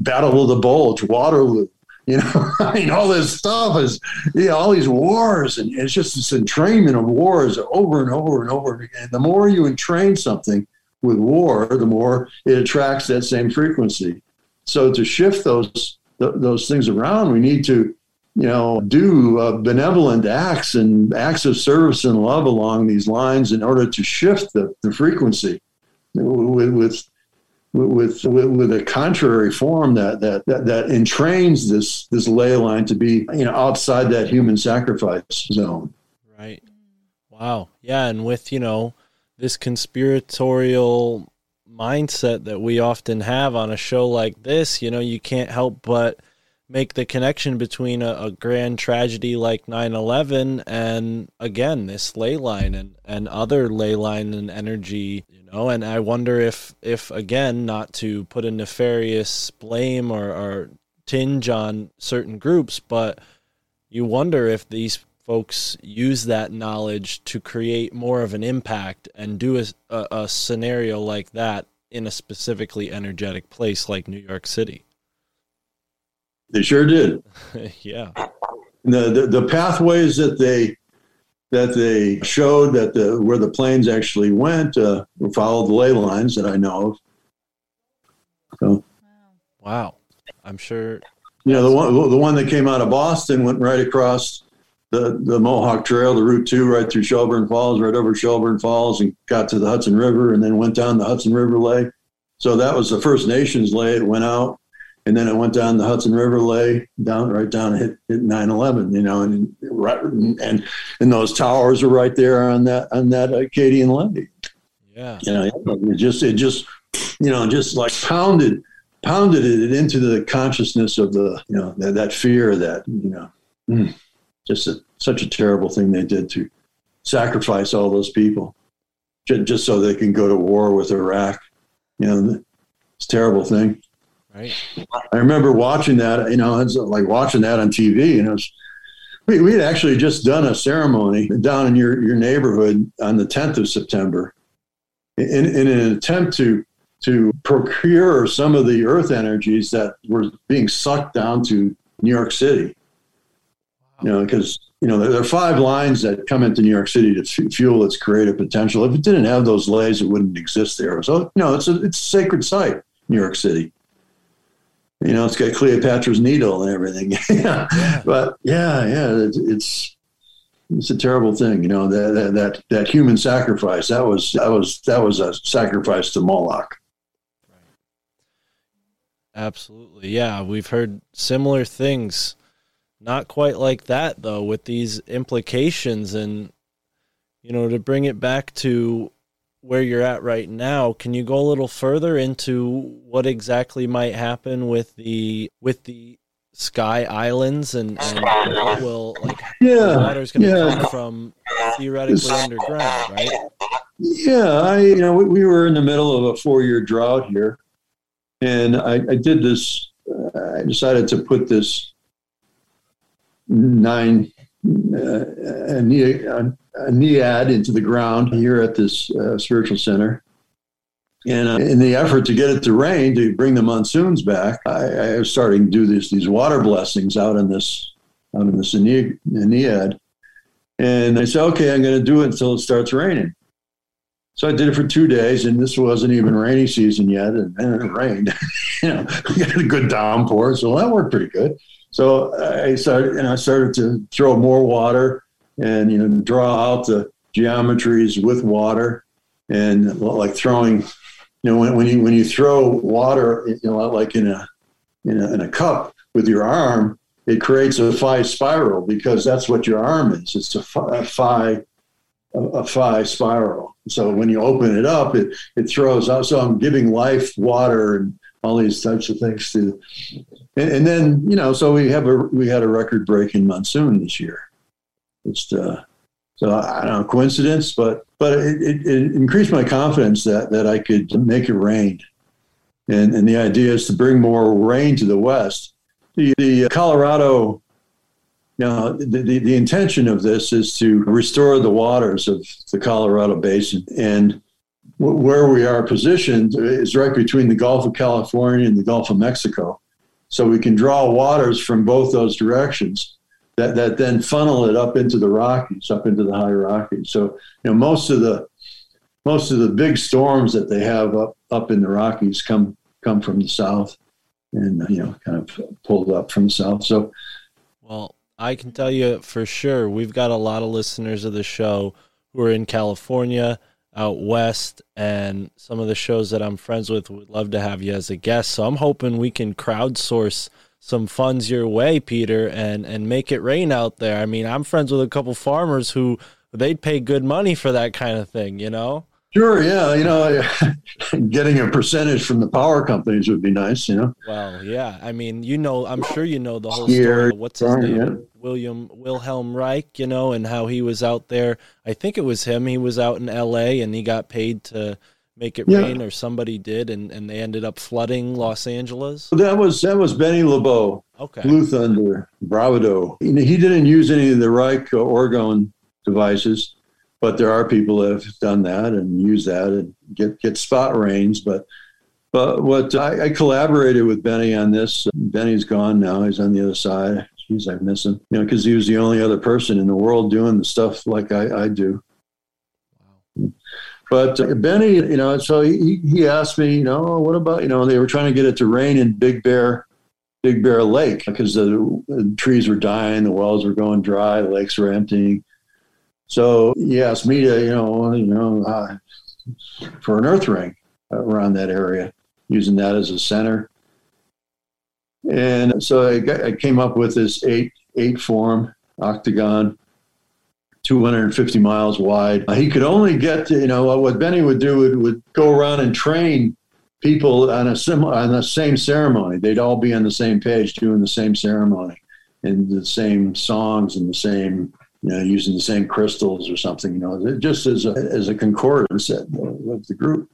Battle of the Bulge, Waterloo, you know, [laughs] I mean, all this stuff is, you know, all these wars, and it's just this entrainment of wars over and over and over again. The more you entrain something with war, the more it attracts that same frequency. So to shift those th- those things around, we need to, you know, do uh, benevolent acts and acts of service and love along these lines in order to shift the, the frequency with, with with, with, a contrary form that, that that that entrains this this ley line to be you know outside that human sacrifice zone. Right. Wow. Yeah, and with you know this conspiratorial mindset that we often have on a show like this, you know, you can't help but make the connection between a, a grand tragedy like 9-11 and again this ley line and, and other ley line and energy you know? And i wonder if if again not to put a nefarious blame or, or tinge on certain groups but you wonder if these folks use that knowledge to create more of an impact and do a, a, a scenario like that in a specifically energetic place like new york city They sure did. [laughs] yeah. The, the the pathways that they that they showed that the where the planes actually went uh, followed the ley lines that I know of. So Wow. I'm sure. you know the one the one that came out of Boston went right across the the Mohawk Trail, the Route Two, right through Shelburne Falls, right over Shelburne Falls, and got to the Hudson River, and then went down the Hudson River Ley. So that was the First Nations ley. It went out, and then it went down the Hudson River ley, down right down hit, hit 9/11. You know, and right and and those towers are right there on that on that Acadian ley. Yeah. You know, it just it just you know just like pounded pounded it into the consciousness of the you know that, that fear that you know mm, just a, such a terrible thing they did to sacrifice all those people just, just so they can go to war with Iraq. You know, it's a terrible thing. Right. I remember watching that. You know, it's like watching that on TV, and it was. We, we had actually just done a ceremony down in your, your neighborhood on the 10th of September in, in an attempt to to procure some of the earth energies that were being sucked down to New York City. You know, because you know there, are five lines that come into New York City to f- fuel its creative potential. If it didn't have those leys, it wouldn't exist there. So you know, it's a it's a sacred site, New York City. You know, it's got Cleopatra's Needle and everything. [laughs] yeah. But yeah, yeah, it's, it's it's a terrible thing. You know that, that that that human sacrifice. That was that was that was a sacrifice to Moloch. Absolutely. Yeah. We've heard similar things. Not quite like that, though, with these implications. And, you know, to bring it back to where you're at right now, can you go a little further into what exactly might happen with the with the sky islands and, and what will like the Yeah, water's going to yeah. come from theoretically underground, right? Yeah, I you know we, we were in the middle of a four year drought here, and I, I did this. Uh, I decided to put this nine a, a, a nead into the ground here at this uh, spiritual center. And uh, in the effort to get it to rain to bring the monsoons back, I, I was starting to do this these water blessings out in this out in this. ennead. And I said, okay, I'm going to do it until it starts raining. So I did it for two days, and this wasn't even rainy season yet, and then it rained. [laughs] you know, we got a good downpour, so that worked pretty good. So I started, and I started to throw more water, and you know, draw out the geometries with water, and like throwing, you know, when, when you when you throw water, you know, like in a in a, in a cup with your arm, it creates a phi spiral because that's what your arm is. It's a phi, a phi, a phi spiral. So when you open it up, it, it throws out. So I'm giving life, water, and all these types of things to, and, and then you know, so we have a we had a record breaking monsoon this year. Just uh, so I don't know coincidence, but but it, it, it increased my confidence that that I could make it rain, and and the idea is to bring more rain to the west. The, the Colorado now, the, the, the, intention of this is to restore the waters of the Colorado Basin. And where we are positioned is right between the Gulf of California and the Gulf of Mexico. So we can draw waters from both those directions that, that then funnel it up into the Rockies, up into the high Rockies. So, you know, most of the most of the big storms that they have up, up in the Rockies come come from the south and you know kind of pulled up from the south. So well I can tell you for sure, we've got a lot of listeners of the show who are in California, out west, and some of the shows that I'm friends with would love to have you as a guest. So I'm hoping we can crowdsource some funds your way, Peter, and and make it rain out there. I mean, I'm friends with a couple farmers who they'd pay good money for that kind of thing, you know. Sure, yeah, you know, [laughs] getting a percentage from the power companies would be nice, you know. Well, yeah, I mean, you know, I'm sure you know the whole story. What's his name? Yeah. William Wilhelm Reich, you know, and how he was out there. I think it was him. He was out in L.A. and he got paid to make it yeah. rain, or somebody did, and, and they ended up flooding Los Angeles. That was that was Benny LeBeau. Okay. Blue Thunder, Bravado. He, he didn't use any of the Reich orgone devices, but there are people that have done that and use that and get get spot rains, but. But what I, I collaborated with Benny on this. Benny's gone now; he's on the other side geez, I miss him. You know, because he was the only other person in the world doing the stuff like I, I do. Wow. But uh, Benny, you know, so he, he asked me, you know, what about, you know, they were trying to get it to rain in Big Bear, Big Bear Lake because the, the trees were dying, the wells were going dry, the lakes were emptying. So he asked me to, you know, you know, uh, for an earth ring around that area, using that as a center. And so I, got, I came up with this eight eight form octagon, 250 miles wide. He could only get to, you know, what Benny would do would, would go around and train people on a sim- on the same ceremony. They'd all be on the same page doing the same ceremony and the same songs and the same, you know, using the same crystals or something, you know, just as a, as a concordance of the group.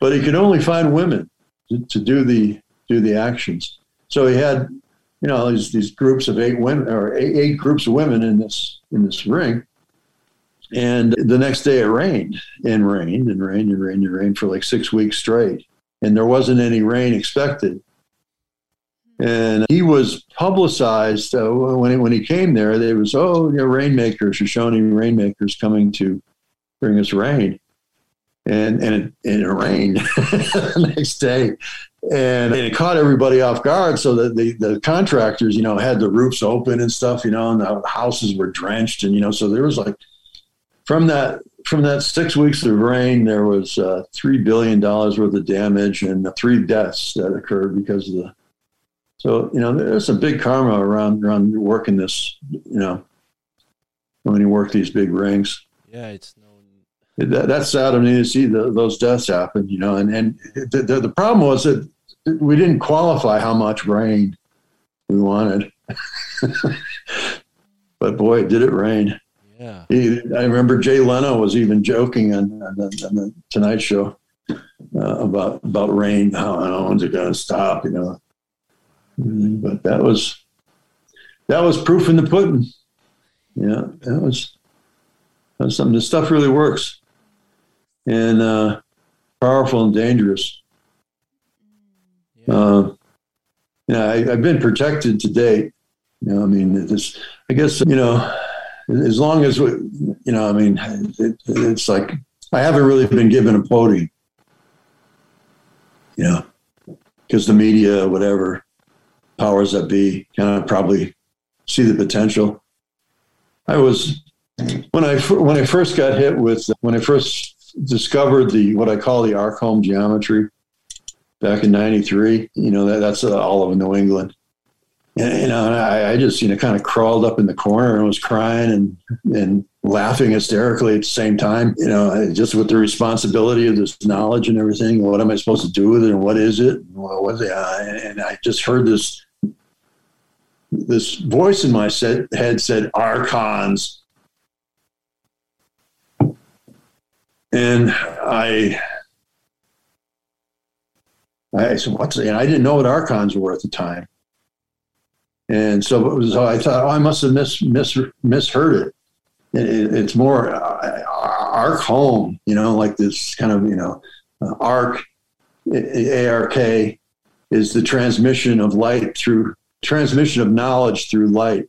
But he could only find women to, to do the do the actions. So he had, you know, these, these groups of eight women or eight, eight groups of women in this in this ring. And the next day it rained and rained and rained and rained and rained for like six weeks straight. And there wasn't any rain expected. And he was publicized uh, when, he, when he came there. There was, oh, you know, rainmakers, Shoshone rainmakers coming to bring us rain. And, and, it, and it rained [laughs] the next day and it caught everybody off guard. So the, the contractors, you know, had the roofs open and stuff, you know, and the houses were drenched, and you know, so there was like from that from that six weeks of rain, there was uh, three billion dollars worth of damage and three deaths that occurred because of the. So you know, there's a big karma around around working this. You know, when you work these big rings. Yeah, it's that, that's sad. I mean, to see the, those deaths happen, you know, and, and the, the, the problem was that we didn't qualify how much rain we wanted. [laughs] but boy, did it rain. Yeah. He, I remember Jay Leno was even joking on, on, the, on the, Tonight Show uh, about about rain. How, how when's it going to stop? You know. But that was that was proof in the pudding. Yeah, that was that was something. This stuff really works and uh, powerful and dangerous. Yeah. Uh, you know, I, have been protected to date. You know, I mean, this. I guess you know, as long as we, you know, I mean, it, it's like I haven't really been given a podium. You know, because the media, whatever powers that be, kind of probably see the potential. I was when I when I first got hit with when I first discovered the what I call the Arkhom geometry. back in '93. You know, that, that's uh, all of New England. And, you know, and I, I just, you know, kind of crawled up in the corner and was crying and, and laughing hysterically at the same time, you know, just with the responsibility of this knowledge and everything. What am I supposed to do with it? And what is it? What was it? Uh, and I just heard this, this voice in my set, head said, archons. And I, I said, what's it? And I didn't know what archons were at the time. And so, so I thought, oh, I must have mis, mis, misheard it. it it's more uh, arc home, you know, like this kind of, you know, uh, arc, ARK is the transmission of light through transmission of knowledge through light.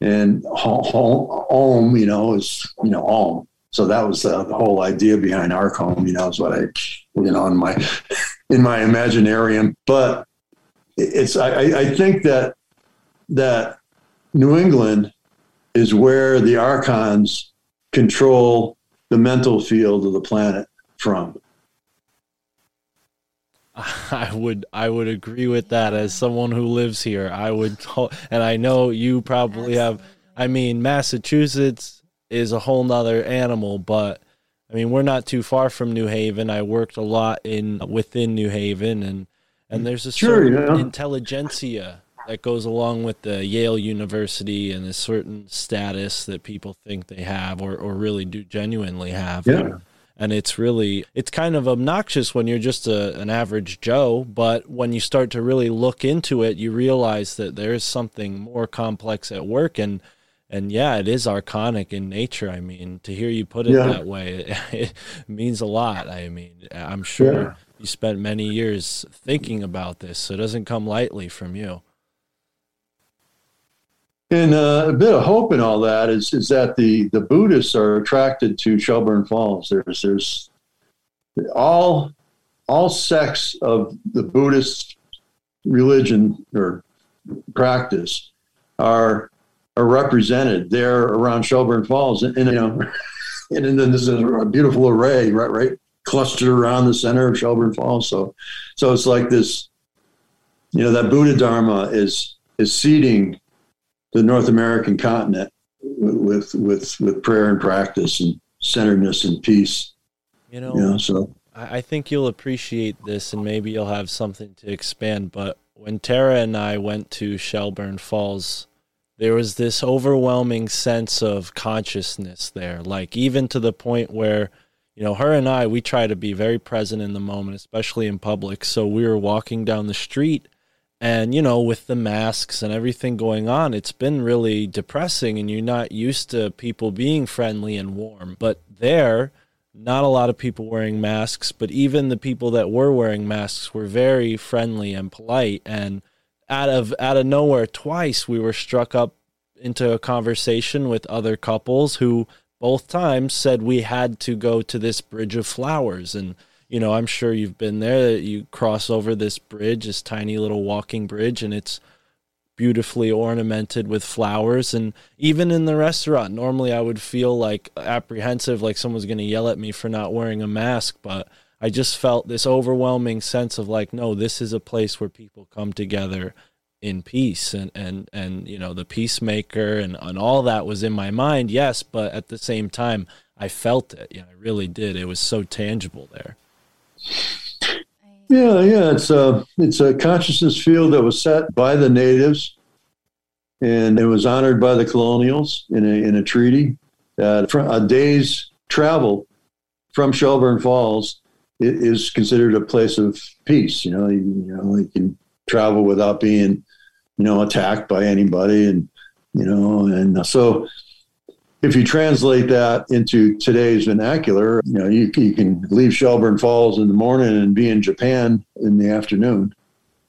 And home, you know, is, you know, home. So that was the, the whole idea behind Arkhom, you know, is what I, you know, in my, in my imaginarium. But it's I, I think that that New England is where the archons control the mental field of the planet from. [laughs] I would I would agree with that as someone who lives here. I would and I know you probably have I mean Massachusetts is a whole nother animal, but I mean we're not too far from New Haven. I worked a lot in within New Haven and and mm, there's a sure, certain yeah. intelligentsia that goes along with the Yale University and a certain status that people think they have or, or really do genuinely have. Yeah. And it's really it's kind of obnoxious when you're just a, an average Joe, but when you start to really look into it, you realize that there's something more complex at work and and yeah, it is archonic in nature. I mean, to hear you put it Yeah. that way, it, [laughs] it means a lot. I mean, I'm sure Yeah. you spent many years thinking about this, so it doesn't come lightly from you. And uh, a bit of hope in all that is is that the the Buddhists are attracted to Shelburne Falls. There's there's all all sects of the Buddhist religion or practice are are represented there around Shelburne Falls, and, and you know, [laughs] and then there's a beautiful array right right clustered around the center of Shelburne Falls. So so it's like this, you know, that Buddha Dharma is is seeding the North American continent with with with prayer and practice and centeredness and peace. You know, You know, so I I think you'll appreciate this, and maybe you'll have something to expand. But when Tara and I went to Shelburne Falls, there was this overwhelming sense of consciousness there, like even to the point where, you know, her and I, we try to be very present in the moment, especially in public. So we were walking down the street, and, you know, with the masks and everything going on, it's been really depressing, and you're not used to people being friendly and warm. But there, not a lot of people wearing masks, but even the people that were wearing masks were very friendly and polite. And out of out of nowhere, twice we were struck up into a conversation with other couples who both times said we had to go to this bridge of flowers and you know i'm sure you've been there you cross over this bridge this tiny little walking bridge and it's beautifully ornamented with flowers. And even in the restaurant normally i would feel like apprehensive like someone's going to yell at me for not wearing a mask but i just felt this overwhelming sense of like no this is a place where people come together in peace and and and you know the peacemaker and and all that was in my mind yes but at the same time i felt it. Yeah i really did. It was so tangible there yeah, yeah, it's a it's a consciousness field that was set by the natives, and it was honored by the colonials in a in a treaty fr- a day's travel from Shelburne Falls is considered a place of peace. You know, you, you know, you can travel without being, you know, attacked by anybody, and you know, and so if you translate that into today's vernacular, you know, you, you can leave Shelburne Falls in the morning and be in Japan in the afternoon.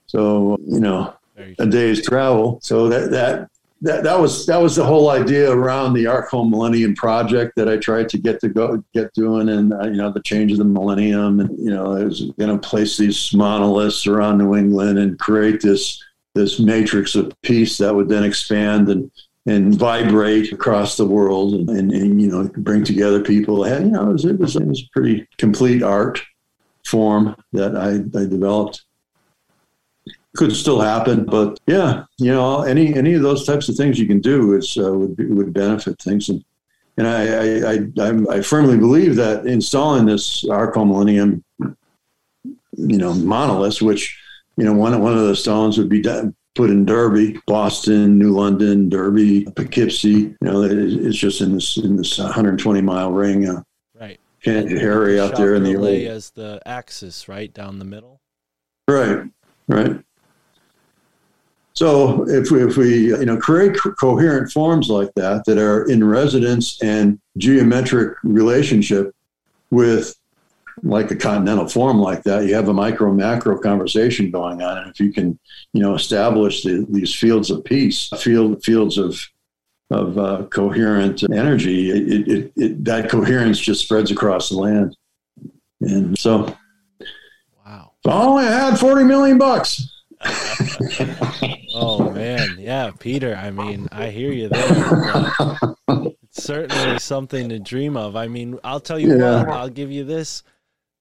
So, you know, a day's travel. So that, that, that, that was, that was the whole idea around the Arkhom Millennium project that I tried to get to go, get doing. And, uh, you know, the change of the millennium and, you know, I was going to place these monoliths around New England and create this, this matrix of peace that would then expand and, and vibrate across the world and, and, and you know bring together people and you know it was, it was, it was pretty complete art form that I, I developed. Could still happen, but yeah, you know, any any of those types of things you can do is uh, would would benefit things, and and I I, I I firmly believe that installing this Arkhom Millennium, you know, monolith, which you know one one of the stones would be done, put in Derby, Boston, New London, Derby, Poughkeepsie. You know, it- it's just in this in this 120 mile ring. Uh, Right. Kansas area out there in the lay old, as the axis, right down the middle. right, right. So if we, if we you know create co- coherent forms like that that are in resonance and geometric relationship with like a continental form like that, you have a micro macro conversation going on, and if you can you know establish the, these fields of peace, field fields of of uh, coherent energy, it, it, it, that coherence just spreads across the land, and so Wow. I only had forty million bucks. [laughs] Oh man, yeah, Peter. I mean, I hear you there. It's certainly something to dream of. I mean, I'll tell you Yeah. what. I'll give you this.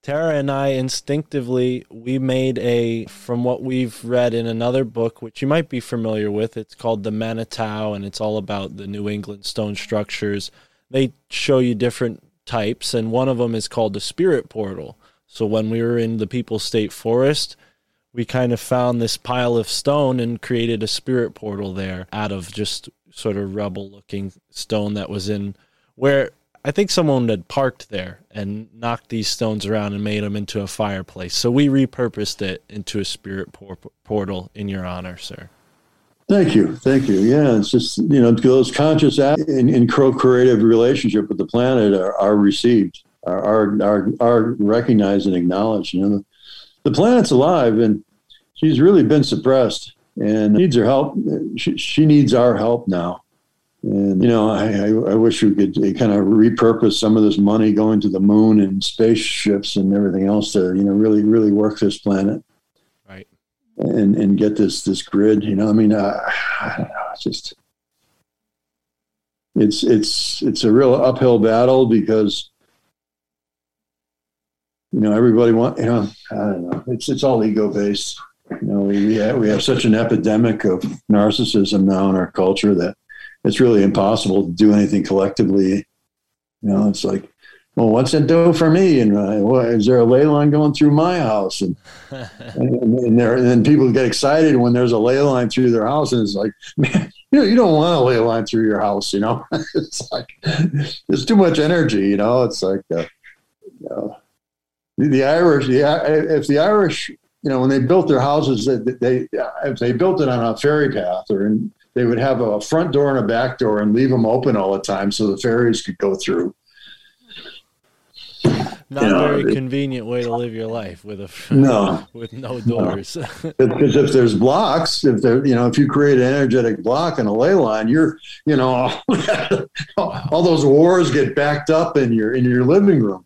Tara and I instinctively we made a from what we've read in another book, which you might be familiar with. It's called the Manitou, and it's all about the New England stone structures. They show you different types, and one of them is called the Spirit Portal. So when we were in the People's State Forest, we kind of found this pile of stone and created a spirit portal there out of just sort of rubble looking stone that was in where I think someone had parked there and knocked these stones around and made them into a fireplace. So we repurposed it into a spirit por- portal in your honor, sir. Thank you, thank you. Yeah, it's just you know those conscious in, in co-creative relationship with the planet are, are received, are, are are recognized and acknowledged. You know, the, the planet's alive, and she's really been suppressed, and needs our help. She, she needs our help now. And you know, I, I, I wish we could kind of repurpose some of this money going to the moon and spaceships and everything else to you know really really work this planet Right. and and get this this grid. You know, I mean, uh, I don't know. It's just it's it's it's a real uphill battle because you know everybody want you know I don't know. It's it's all ego based. You know, we we have, we have such an epidemic of narcissism now in our culture that it's really impossible to do anything collectively. You know, it's like. Well, what's it do for me? And uh, what, is there a ley line going through my house? And [laughs] and, and, there, and then people get excited when there's a ley line through their house, and it's like, [laughs] man, you know, you don't want a ley line through your house, you know. [laughs] it's like it's too much energy, you know. It's like uh, you know, the, the Irish, yeah, if the Irish, you know, when they built their houses, that they if they built it on a fairy path, or in, they would have a front door and a back door and leave them open all the time so the fairies could go through. Not You know, a very it- convenient way to live your life with a [laughs] No. with no doors. [laughs] because if there's blocks, if there, you know, if you create an energetic block in a ley line, you're, you know, [laughs] all those wars get backed up in your in your living room.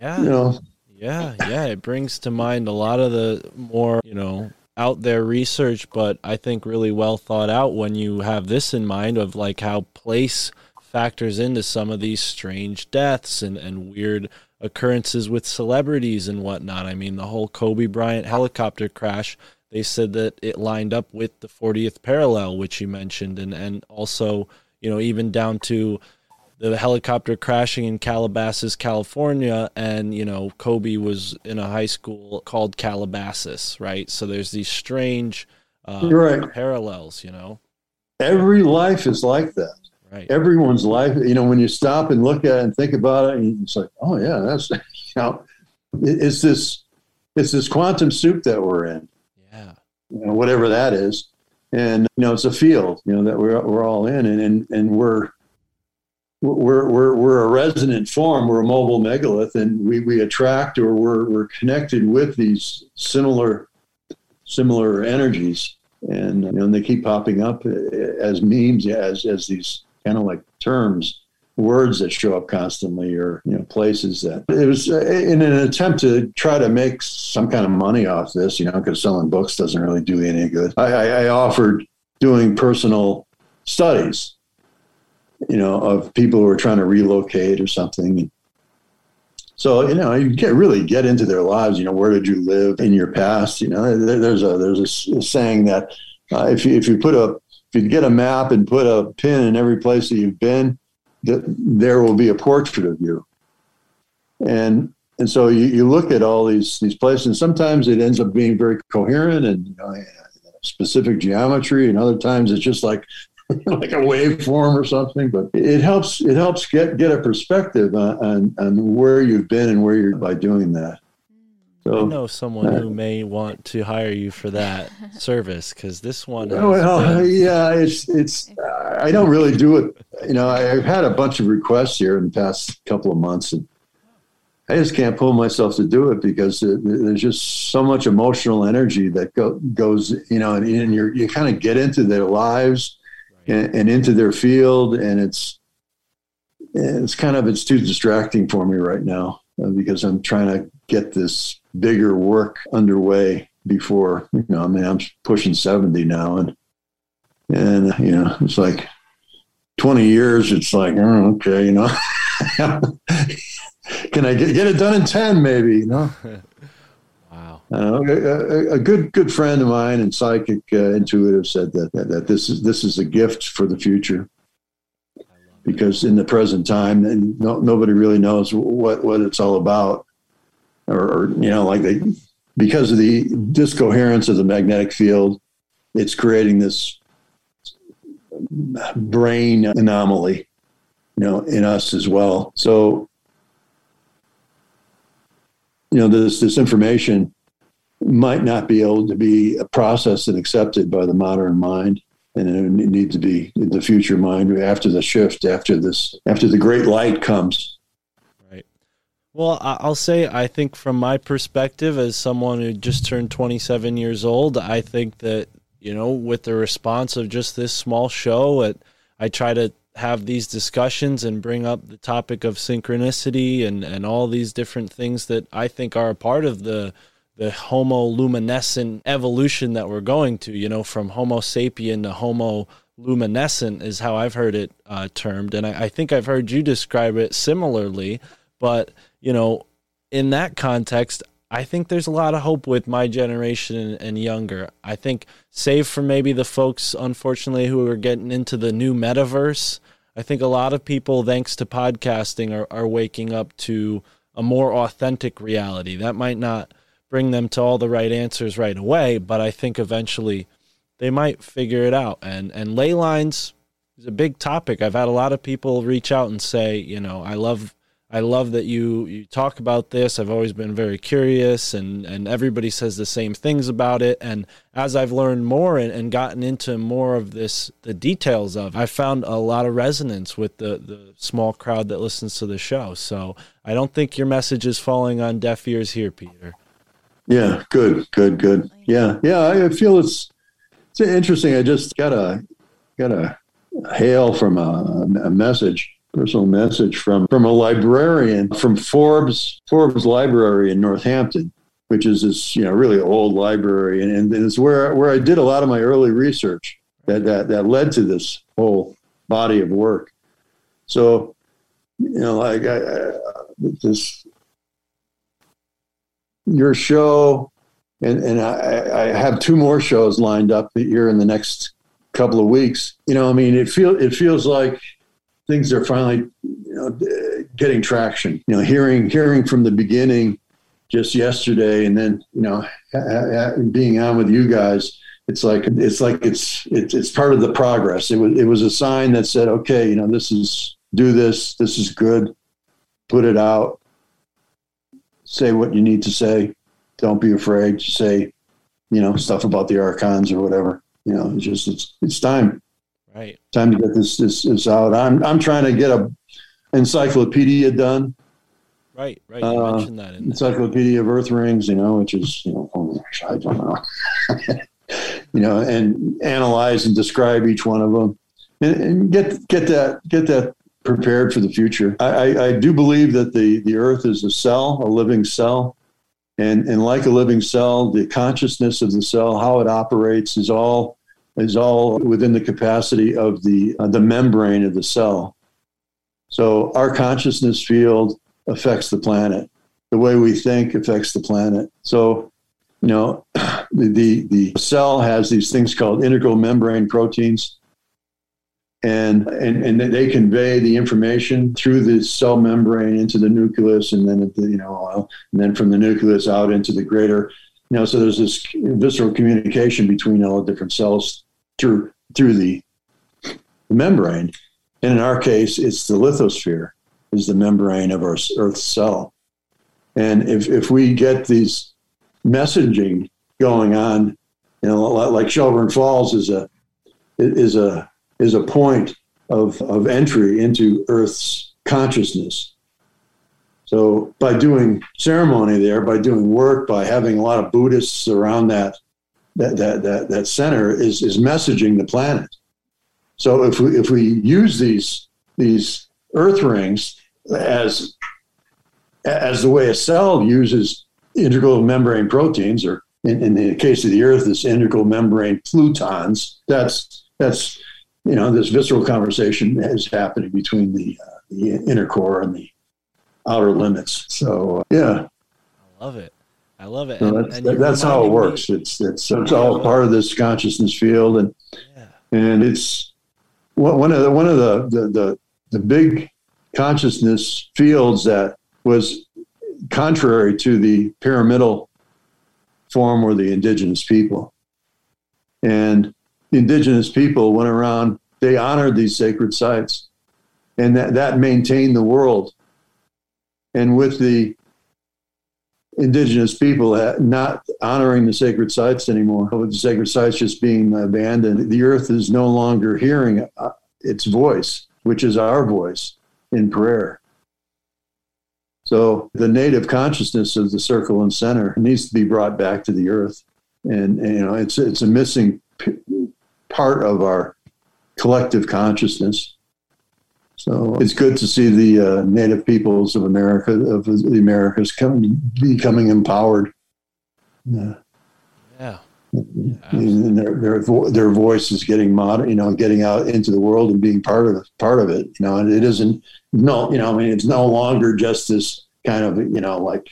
yeah. You know, Yeah, yeah, it brings to mind a lot of the more, you know, out there research, but I think really well thought out when you have this in mind of like how place factors into some of these strange deaths and, and weird occurrences with celebrities and whatnot. I mean, the whole Kobe Bryant helicopter crash, they said that it lined up with the 40th parallel, which you mentioned, and, and also, you know, even down to the helicopter crashing in Calabasas, California, and you know Kobe was in a high school called Calabasas, right? So there's these strange uh, Right. parallels, you know, every life is like that. right? Everyone's life, you know, when you stop and look at it and think about it, it's like, oh yeah, that's, [laughs] you know, it's this, it's this quantum soup that we're in. Yeah, you know, whatever that is. And you know, it's a field, you know, that we're we're all in, and and, and we're we're we're we're a resonant form. We're a mobile megalith, and we we attract or we're we're connected with these similar similar energies, and you know, and they keep popping up as memes, as as these kind of like terms words that show up constantly or you know places that it was uh, in an attempt to try to make some kind of money off this you know because selling books doesn't really do any good I, I, I offered doing personal studies you know of people who are trying to relocate or something So you know, you get really get into their lives. You know, where did you live in your past? You know, there's a there's a, saying that uh, if you if you put a if you get a map and put a pin in every place that you've been, that there will be a portrait of you. And and so you, you look at all these these places, and sometimes it ends up being very coherent and you know, specific geometry, and other times it's just like [laughs] like a waveform or something. But it helps it helps get get a perspective on, on, on where you've been and where you're by doing that. I know someone who may want to hire you for that [laughs] service because this one. Has well, been- yeah, it's it's. I don't really do it. You know, I've had a bunch of requests here in the past couple of months, and I just can't pull myself to do it because there- there's just so much emotional energy that go, goes. You know, and, and you you kind of get into their lives and, and into their field, and it's it's kind of it's too distracting for me right now uh, because I'm trying to get this bigger work underway before you know. I mean, I'm pushing seventy now, and and you know, it's like twenty years. It's like oh, okay, you know. [laughs] Can I get, get it done in ten? Maybe you know. [laughs] Uh, a, a, a good good friend of mine and psychic uh, intuitive said that, that that this is this is a gift for the future. Because in the present time and no, nobody really knows what what it's all about. Or, or you know like they because of the discoherence of the magnetic field it's creating this brain anomaly you know in us as well. So you know this this information might not be able to be processed and accepted by the modern mind and it needs to be the future mind after the shift after this after the great light comes Right. Well, I'll say I think from my perspective as someone who just turned 27 years old, I think that you know with the response of just this small show, it, I try to have these discussions and bring up the topic of synchronicity and and all these different things that I think are a part of the the homo luminescent evolution that we're going to you know from homo sapien to homo luminescent is how i've heard it uh, termed. And I, I think i've heard you describe it similarly but you know in that context i think there's a lot of hope with my generation and, younger. I think save for maybe the folks unfortunately who are getting into the new metaverse i think a lot of people thanks to podcasting are, are waking up to a more authentic reality. That might not bring them to all the right answers right away, but I think eventually they might figure it out. And and ley lines is a big topic. I've had a lot of people reach out and say, you know, I love I love that you you talk about this. I've always been very curious and and everybody says the same things about it. And as I've learned more and, and gotten into more of this the details of, I found a lot of resonance with the the small crowd that listens to the show. So I don't think your message is falling on deaf ears here, Peter. Yeah good good good. Yeah yeah i feel it's it's interesting. I just got a got a hail from a, a message personal message from from a librarian from forbes forbes library in northampton which is this you know really old library. And, and it's where where i did a lot of my early research that that that led to this whole body of work. So you know like I, I, this your show and and I, I have two more shows lined up here in the next couple of weeks. You know i mean it feel it feels like things are finally you know getting traction. You know hearing hearing from the beginning just yesterday and then you know being on with you guys it's like it's like it's it's it's part of the progress. It was it was a sign that said okay you know this is do this this is good put it out say what you need to say. Don't be afraid to say you know stuff about the archons or whatever. You know it's just it's it's time. Right. time to get this this, this out. I'm i'm trying to get a encyclopedia done. Right, right. You Uh, mentioned that encyclopedia of earth rings you know which is you know oh gosh, i don't know. [laughs] You know and analyze and describe each one of them. And, and get get that get that prepared for the future I, I i do believe that the the earth is a cell a living cell and and like a living cell the consciousness of the cell how it operates is all is all within the capacity of the uh, the membrane of the cell so our consciousness field affects the planet the way we think affects the planet. So, you know, the, [clears throat] the, the cell has these things called integral membrane proteins. And, and, and they convey the information through the cell membrane into the nucleus and then, the, you know, uh, and then from the nucleus out into the greater, you know, so there's this visceral communication between all the different cells through, through the, the membrane. And in our case, it's the lithosphere is the membrane of our Earth cell. And if, if we get these messaging going on, you know, like Shelburne Falls is a is a is a point of, of entry into Earth's consciousness. So by doing ceremony there, by doing work, by having a lot of Buddhists around that that that that, that center is is messaging the planet. So if we if we use these these earth rings as as the way a cell uses integral membrane proteins, or in, in the case of the Earth, this integral membrane plutons. That's that's you know this visceral conversation is happening between the, uh, the inner core and the outer limits. So uh, yeah, I love it. I love it. And- that's, you're that's how it me- works. It's it's it's all part of this consciousness field, and Yeah. and it's one one of the one of the the the, the big consciousness fields that was contrary to the pyramidal form were the indigenous people. And the indigenous people went around, they honored these sacred sites, and that, that maintained the world. And with the indigenous people uh, not honoring the sacred sites anymore, with the sacred sites just being abandoned, the earth is no longer hearing uh, its voice, which is our voice in prayer. So the native consciousness of the circle and center needs to be brought back to the earth, and, and, you know it's it's a missing part of our collective consciousness. So it's good to see the uh, native peoples of America of the Americas coming becoming empowered. Yeah. Yeah. And their their vo- their voice is getting mod, you know, getting out into the world and being part of it, part of it. You know, and it isn't no, you know, I mean, it's no longer just this kind of, you know, like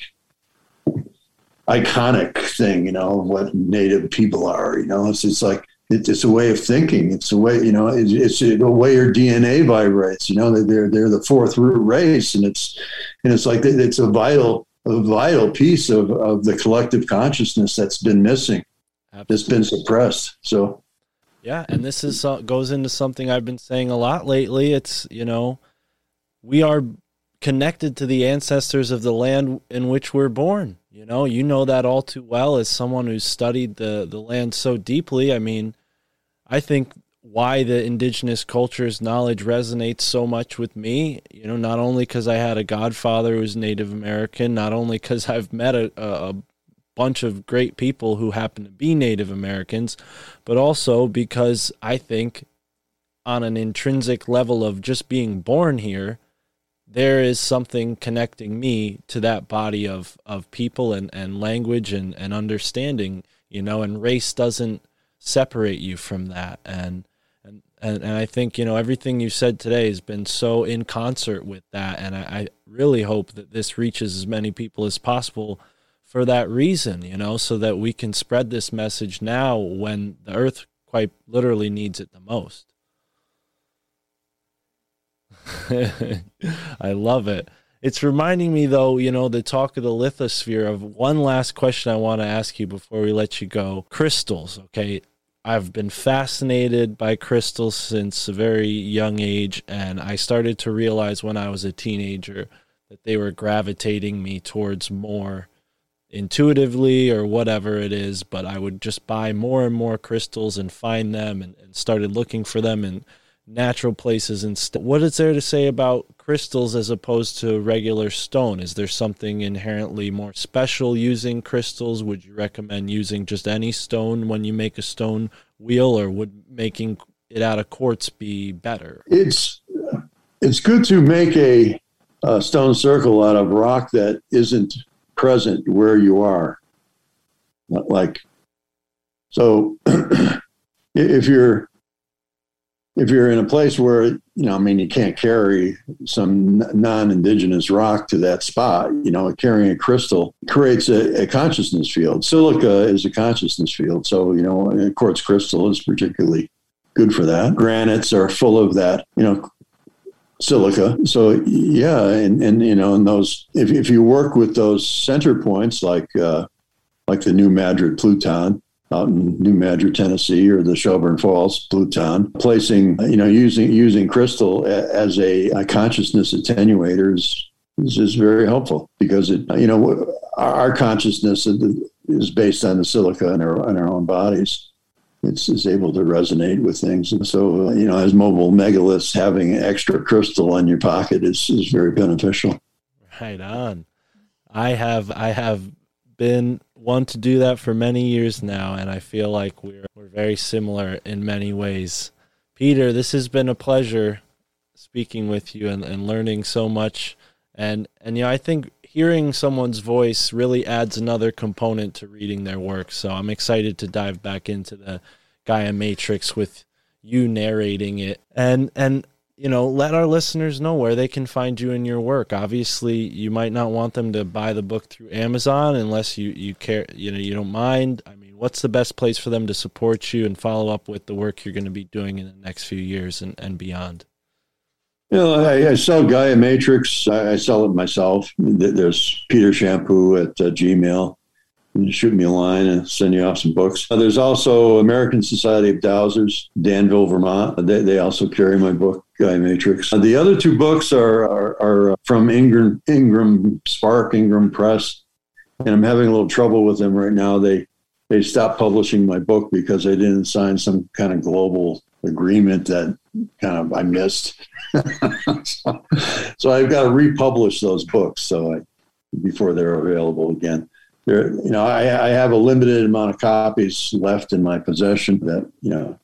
iconic thing, you know, what Native people are. You know, it's it's like it's, it's a way of thinking. It's a way, you know, it's, it's a way your DNA vibrates. You know, they're they're the fourth root race, and it's and it's like it's a vital a vital piece of of the collective consciousness that's been missing that's been suppressed. So Yeah, and this is uh, goes into something I've been saying a lot lately. It's you know, we are connected to the ancestors of the land in which we're born. You know, you know that all too well as someone who's studied the the land so deeply. I mean, I think why the indigenous culture's knowledge resonates so much with me, you know, not only because I had a godfather who was Native American, not only because I've met a, a, a bunch of great people who happen to be Native Americans, but also because I think on an intrinsic level of just being born here, there is something connecting me to that body of, of people and, and language and, and understanding, you know, and race doesn't separate you from that. And, and, and, and I think, you know, everything you said today has been so in concert with that. And I, I really hope that this reaches as many people as possible for that reason, you know, so that we can spread this message now when the earth quite literally needs it the most. [laughs] I love it. It's reminding me, though, you know, the talk of the lithosphere of one last question I want to ask you before we let you go. Crystals, okay? I've been fascinated by crystals since a very young age, and I started to realize when I was a teenager that they were gravitating me towards more intuitively or whatever it is, but I would just buy more and more crystals and find them and, and started looking for them in natural places and st- what is there to say about crystals as opposed to regular stone? Is there something inherently more special using crystals? Would you recommend using just any stone when you make a stone wheel or would making it out of quartz be better? It's it's good to make a, a stone circle out of rock that isn't present where you are. Like so [clears throat] if you're if you're in a place where you know, I mean, you can't carry some non-indigenous rock to that spot. You know, carrying a crystal creates a, a consciousness field. Silica is a consciousness field, so you know, quartz crystal is particularly good for that. Granites are full of that. You know, silica. So yeah, and and you know, and those if if you work with those center points like uh, like the New Madrid Pluton out in New Madrid, Tennessee, or the Shelburne Falls Pluton, placing you know using using crystal as a, a consciousness attenuator is, is is very helpful because it you know our consciousness is based on the silica in our in our own bodies it's, it's able to resonate with things. And so, uh, you know, as mobile megaliths, having extra crystal in your pocket is, is very beneficial. Right on. I have I have been one to do that for many years now, and I feel like we're we're very similar in many ways. Peter, this has been a pleasure speaking with you and, and learning so much. And and yeah, I think hearing someone's voice really adds another component to reading their work. So I'm excited to dive back into the Gaia Matrix with you narrating it and and you know let our listeners know where they can find you in your work obviously you might not want them to buy the book through amazon unless you you care you know you don't mind i mean what's the best place for them to support you and follow up with the work you're going to be doing in the next few years and, and beyond you know, I, I, sell Gaia Matrix. I, I, sell it myself. There's Peter Champoux at uh, Gmail. Shoot me a line and send you off some books. Uh, there's also American Society of Dowsers, Danville, Vermont. They, they also carry my book, Gaia Matrix. Uh, the other two books are, are, are from Ingram, Ingram Spark, Ingram Press, and I'm having a little trouble with them right now. They they stopped publishing my book because they didn't sign some kind of global agreement that kind of I missed. [laughs] so, so, I've got to republish those books so I, before they're available again. There, you know, I, I, have a limited amount of copies left in my possession that you know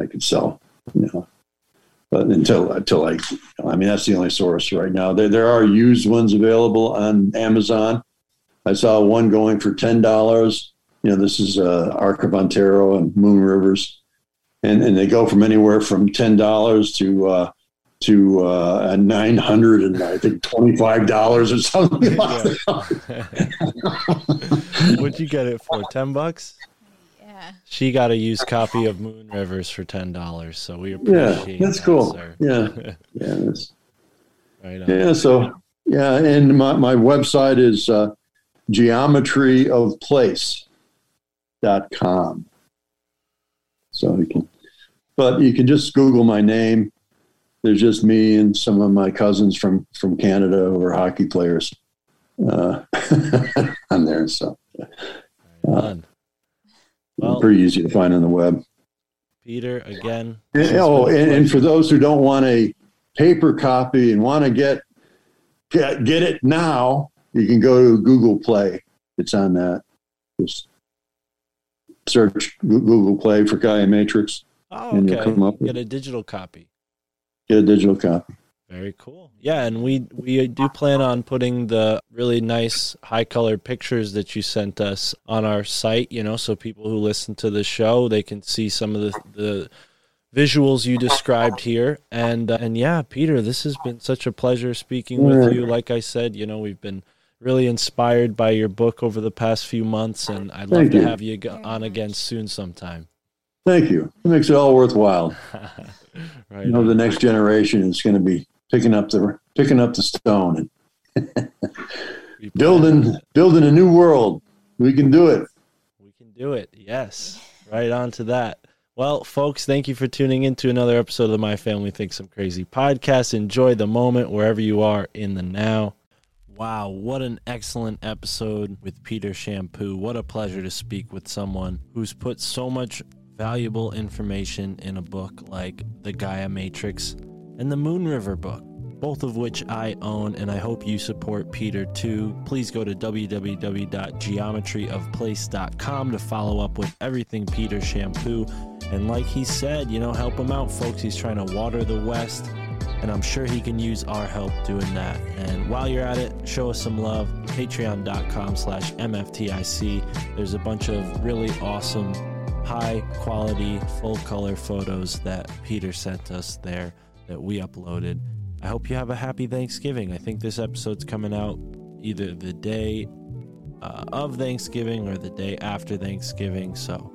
I could sell. You know, but until until I, I mean, that's the only source right now. There there are used ones available on Amazon. I saw one going for ten dollars. You know, this is uh, Ark of Antero and Moon Rivers and, and they go from anywhere from ten dollars to uh, to uh, nine hundred and I think twenty five dollars or something. Like [laughs] What'd you get it for? Ten bucks. Yeah. She got a used copy of Moon Rivers for ten dollars, so we appreciate. Yeah, that's that, cool. Sir. Yeah, [laughs] yeah, that's, right. On. Yeah, so yeah, and my my website is uh, geometryofplace.com. So you can but you can just Google my name. There's just me and some of my cousins from from Canada who are hockey players uh, [laughs] on there. So, uh, well, pretty easy to find on the web. Peter, again. And, oh, and, and, for those who don't want a paper copy and want to get, get get it now, you can go to Google Play. It's on that. Just search Google Play for Gaia Matrix. Oh, okay. Come up with, Get a digital copy. Get a digital copy. Very cool. Yeah, and we we do plan on putting the really nice high color pictures that you sent us on our site. You know, so people who listen to the show they can see some of the the visuals you described here. And uh, and yeah, Peter, this has been such a pleasure speaking with you. Like I said, you know, we've been really inspired by your book over the past few months, and I'd love Thank to you. have you on again soon sometime. Thank you. It makes it all worthwhile. [laughs] [laughs] right. You know, the next generation is going to be picking up the picking up the stone and [laughs] building building a new world. We can do it. We can do it. Yes. Right on to that. Well, folks, thank you for tuning in to another episode of the My Family Thinks I'm Crazy podcast. Enjoy the moment wherever you are in the now. Wow, what an excellent episode with Peter Champoux. What a pleasure to speak with someone who's put so much valuable information in a book like The Gaia Matrix and the Moon River book, both of which I own, and I hope you support Peter too. Please go to www.geometryofplace.com to follow up with everything Peter Champoux. And like he said, you know, help him out, folks. He's trying to water the West, and I'm sure he can use our help doing that. And while you're at it, show us some love. Patreon.com slash MFTIC. There's a bunch of really awesome high quality, full color photos that Peter sent us there that we uploaded. I hope you have a happy Thanksgiving. I think this episode's coming out either the day uh, of Thanksgiving or the day after Thanksgiving. So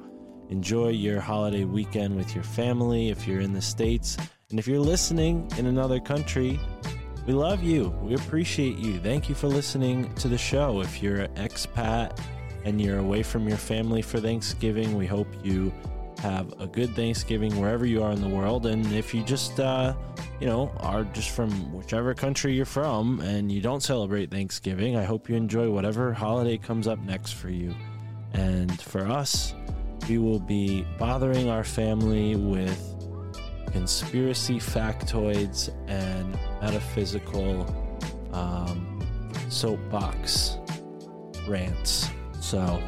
enjoy your holiday weekend with your family if you're in the States. And if you're listening in another country, we love you. We appreciate you. Thank you for listening to the show. If you're an expat and you're away from your family for Thanksgiving, we hope you have a good Thanksgiving wherever you are in the world. And if you just, uh, you know, are just from whichever country you're from and you don't celebrate Thanksgiving, I hope you enjoy whatever holiday comes up next for you. And for us, we will be bothering our family with conspiracy factoids and metaphysical um, soapbox rants. So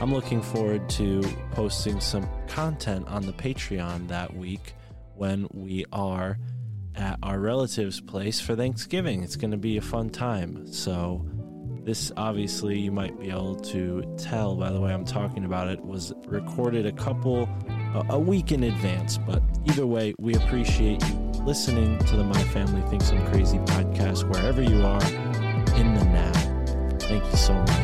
I'm looking forward to posting some content on the Patreon that week when we are at our relative's place for Thanksgiving. It's going to be a fun time. So, this obviously, you might be able to tell by the way I'm talking about it, was recorded a couple, a week in advance. But either way, we appreciate you listening to the My Family Thinks I'm Crazy podcast wherever you are in the now. Thank you so much.